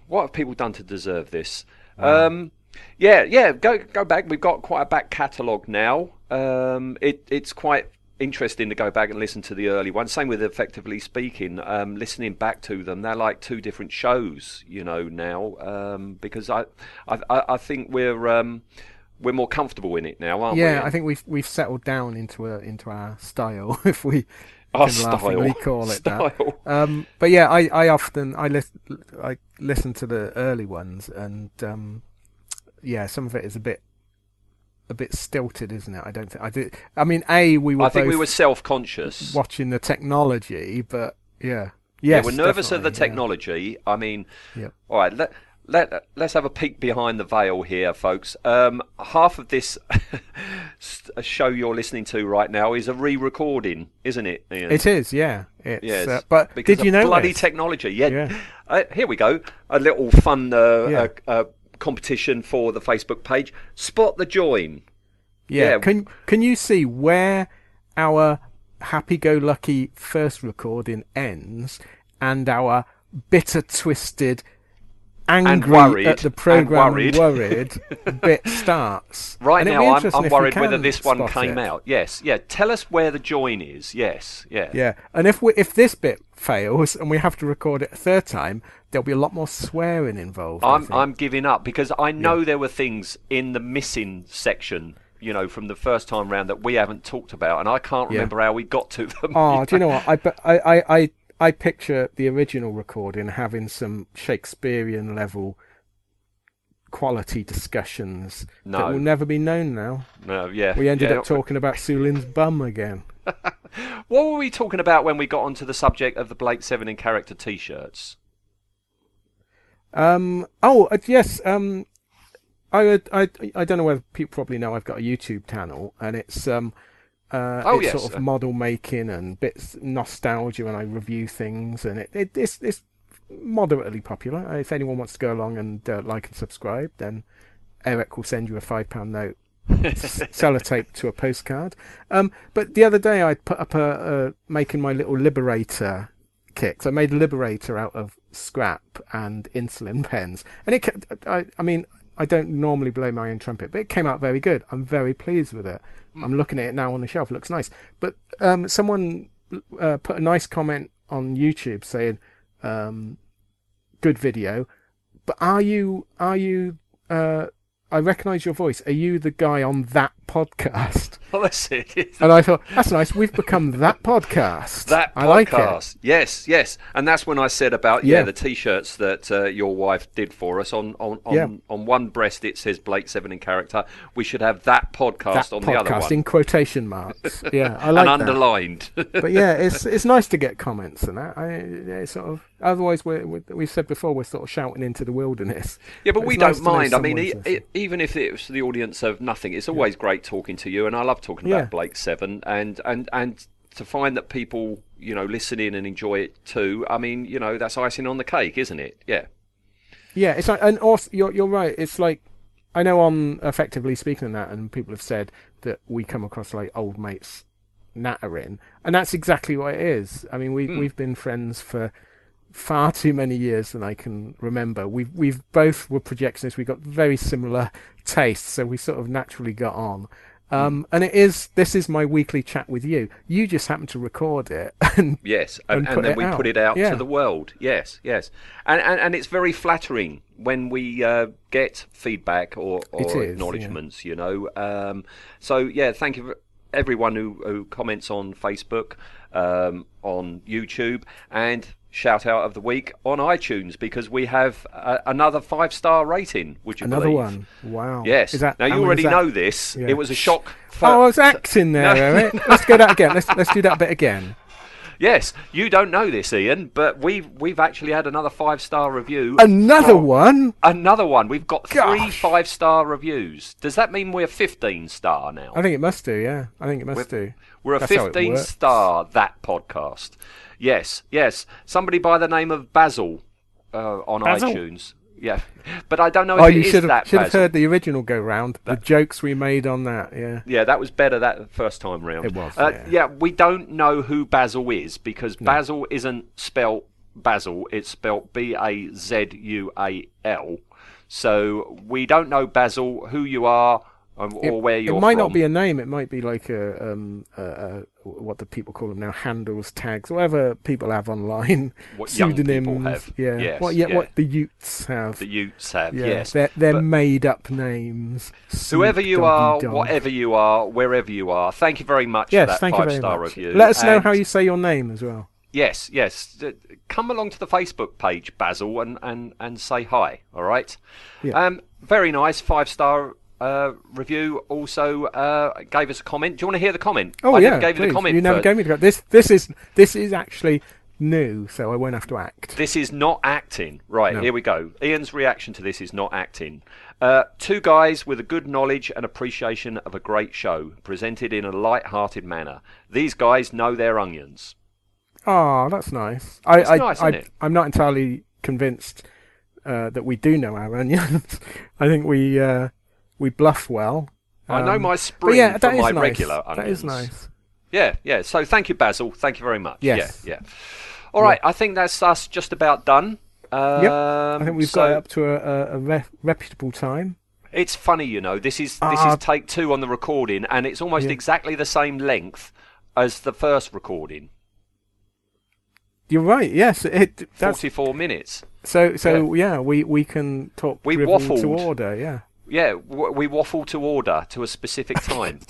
What have people done to deserve this? Um, yeah, yeah. Go go back. We've got quite a back catalogue now. Um, it it's quite interesting to go back and listen to the early ones. Same with effectively speaking. Um, listening back to them, they're like two different shows. You know now um, because I, I I think we're um, we're more comfortable in it now, aren't we? Yeah, I think we've we've settled down into a into our style, if we Our style. call it Style. that. Um, but yeah, I, I often I listen I listen to the early ones, and um, yeah, some of it is a bit a bit stilted, isn't it? I don't think I did. I mean, a we were I think we were self-conscious. watching the technology, but yeah, yeah, we're nervous of the definitely, yeah. technology. I mean, Yep. all right. Let, let let's have a peek behind the veil here, folks. Um, half of this show you're listening to right now is a re-recording, isn't it? Ian? It is, yeah. It's, Yes, uh, but did you know bloody technology? Yeah. Yeah. Uh, here we go. A little fun uh, Yeah. Competition for the Facebook page. Spot the join. Yeah. Yeah. Can Can you see where our happy-go-lucky first recording ends and our bitter, twisted, angry worried, at the program worried. worried bit starts? Right now, I'm, I'm worried whether this one came it. out. Yes, yeah. Tell us where the join is. Yes, yeah. Yeah, and if we if this bit fails and we have to record it a third time, there'll be a lot more swearing involved. I'm. I'm giving up because I know there were things in the missing section, you know, from the first time round that we haven't talked about, and I can't Yeah. remember how we got to them. Oh, do you know what? I, I, I, I, picture the original recording having some Shakespearean level quality discussions that will never be known now. No, yeah. We ended yeah. up talking about Soolin's bum again. What were we talking about when we got onto the subject of the Blake Seven in character T-shirts? Um. Oh, uh, yes. Um. I, I I don't know whether people probably know I've got a YouTube channel and it's um. Uh, Oh, it's yes. sort of model making and bits nostalgia and I review things and it, it it's it's moderately popular. Uh, If anyone wants to go along and uh, like and subscribe, then Eric will send you a five pound note, sellotape to a postcard. Um, but the other day I put up a, a making my little liberator kit. So I made a liberator out of scrap and insulin pens, and it. I, I mean, I don't normally blow my own trumpet, but it came out very good. I'm very pleased with it. I'm looking at it now on the shelf. It looks nice. But um, someone uh, put a nice comment on YouTube saying, um, "Good video." But are you? Are you? Uh, I recognise your voice. Are you the guy on that podcast? Well, that's it. And I thought that's nice. We've become that podcast. That I like it. podcast, yes, yes, and that's when I said about yeah, Yeah. the T-shirts that uh, your wife did for us. On on on, Yeah. on one breast it says Blake Seven in character. We should have that podcast That on the other podcast one, in quotation marks. Yeah, I like and underlined. but yeah, it's it's nice to get comments and that. I yeah, it's sort of otherwise we're, we we've said before we're sort of shouting into the wilderness. Yeah, but we don't mind. I mean, listening. e- even if it's the audience of nothing, it's always great talking to you, and I love talking Yeah. about Blake Seven, and and and to find that people, you know, listen in and enjoy it too. I mean, you know, that's icing on the cake, isn't it? Yeah. Yeah, it's like, and also you're you're right. It's like I know I'm effectively speaking on that, and people have said that we come across like old mates nattering, and that's exactly what it is. I mean, we Hmm. we've been friends for far too many years than I can remember. We've we've both were projectionists. We got very similar tastes, so we sort of naturally got on. Um, and it is this is my weekly chat with you. You just happen to record it, and Yes, and, and and, then we out. put it out Yeah. to the world. Yes, yes, and and, and it's very flattering when we uh, get feedback or, or is, acknowledgements. You know, um, so yeah, thank you everyone who, who comments on Facebook, um, on YouTube, and shout out of the week on iTunes because we have uh, another five star rating. Would you another believe? one. Wow. Yes. That, now you already that? know this. Yeah. It was a shock. For, Oh, I was acting there, No. Eric. Let's go that again. Let's let's do that bit again. Yes, you don't know this, Ian, but we've we've actually had another five star review. Another from- one. Another one. We've got three five star reviews. Does that mean we're 15 star now? I think it must do. Yeah, I think it must do. We're a That's 15 star that podcast. Yes, yes. Somebody by the name of Basil uh, on Basil? iTunes. Yeah, but I don't know if Oh, it you is should have that should have heard the original go round. The jokes we made on that. Yeah. Yeah, that was better that first time round. It was, Uh, yeah. we don't know who Basil is because Basil isn't spelt Basil. It's spelt B A Z U A L. So we don't know Basil, who you are, um, or It, where you're it might from. not be a name. It might be like a um a, a, what the people call them now handles, tags, whatever people have online. What pseudonyms. have. Yeah. Yes, what yeah, yeah. what the Utes have. the Utes have. yeah. yes, They're they're made up names. whoever you are, Dog. whatever you are, wherever you are, thank you very much for that thank you five very star much. review. Let us know how you say your name as well. Yes, yes. Come along to the Facebook page, Basil, and, and, and say hi. All right. Yeah. Um, very nice five star uh, review. Also uh, gave us a comment. Do you want to hear the comment? Oh I yeah, never gave you the comment. You never first. gave me the comment. This this is this is actually new, so I won't have to act. This is not acting. Right, No. here we go. Ian's reaction to this is not acting. Uh, two guys with a good knowledge and appreciation of a great show, presented in a light-hearted manner. These guys know their onions. Oh, that's nice. I, I, nice, I, isn't it? I'm not entirely convinced uh, that we do know our onions. I think we uh, we bluff well. I know Um, my spring yeah, from my nice. regular That is nice. Yeah, yeah. So thank you, Basil. Thank you very much. Yes. Yeah, yeah. All right, I think that's us just about done. Um, Yep. I think we've so got it up to a, a, a re- reputable time. It's funny, you know. This is this Ah. is take two on the recording, and it's almost Yeah. exactly the same length as the first recording. You're right. Yes, it. That's, Forty-four minutes. so so yeah. we we can talk We driven to order. Yeah. Yeah, we waffle to order to a specific time.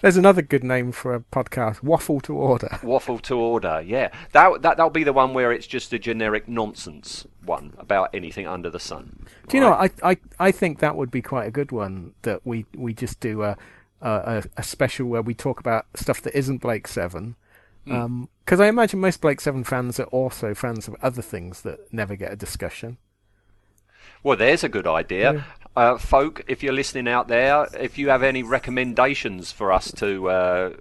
There's another good name for a podcast: Waffle to Order. waffle to order. Yeah, that that that'll be the one where it's just a generic nonsense one about anything under the sun. Do you know? I, I I think that would be quite a good one. That we we just do a a, a, special where we talk about stuff that isn't Blake Seven. Hmm. Because I imagine most Blake Seven fans are also fans of other things that never get a discussion. Well, there's a good idea. Uh, folk, if you're listening out there, if you have any recommendations for us to uh,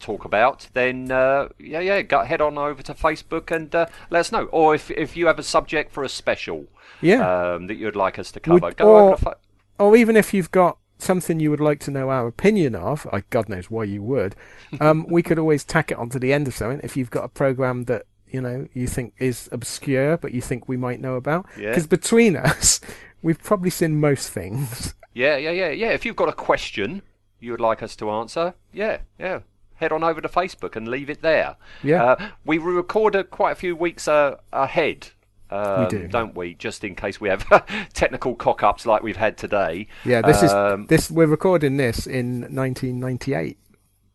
talk about, then uh, yeah, yeah, go, head on over to Facebook and uh, let us know. Or if if you have a subject for a special Yeah. um, that you'd like us to Would- cover, go or, over to fa- or even if you've got something you would like to know our opinion of, I, God knows why you would, um, we could always tack it onto the end of something. If you've got a program that you know you think is obscure, but you think we might know about, Yeah. because between us, we've probably seen most things. Yeah, yeah, yeah, yeah. If you've got a question you would like us to answer, yeah, yeah. Head on over to Facebook and leave it there. Yeah. Uh, we record uh, quite a few weeks uh, ahead. Um, do. don't we? Just in case we have technical cock-ups like we've had today. Yeah, this Um, is this. We're recording this in 1998.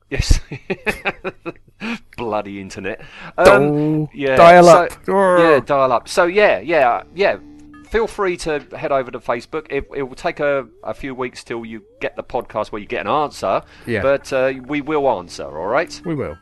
Yes. Bloody internet. Dial- yeah. dial so- up. Yeah, dial up. So yeah, yeah, yeah. Feel free to head over to Facebook. It, it will take a, a few weeks till you get the podcast where you get an answer. Yeah. But uh, we will answer. All right. We will.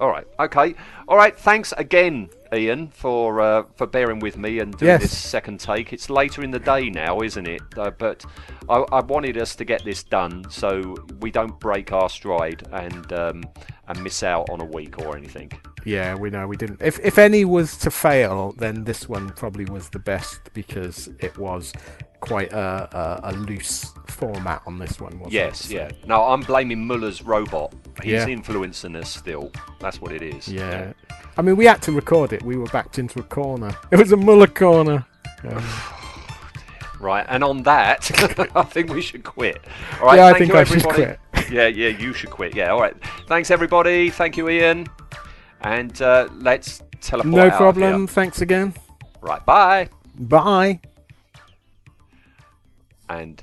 All right. Okay. All right. Thanks again, Ian, for uh, for bearing with me and doing Yes. this second take. It's later in the day now, isn't it? Uh, but I, I wanted us to get this done so we don't break our stride and um, and miss out on a week or anything. Yeah, we know we didn't. If if any was to fail, then this one probably was the best because it was quite a a, a loose format on this one. Wasn't Yes. it? Yeah. No, I'm blaming Muller's robot. He's Yeah. influencing us still. That's what it is. Yeah. I mean, we had to record it. We were backed into a corner. It was a Muller corner. Um, Right, and on that, I think we should quit. All right, Yeah, I think I should everybody yeah, yeah, you should quit. Yeah, all right. Thanks, everybody. Thank you, Ian. And uh, let's teleport. No problem. Thanks again. Right. Bye. Bye. And.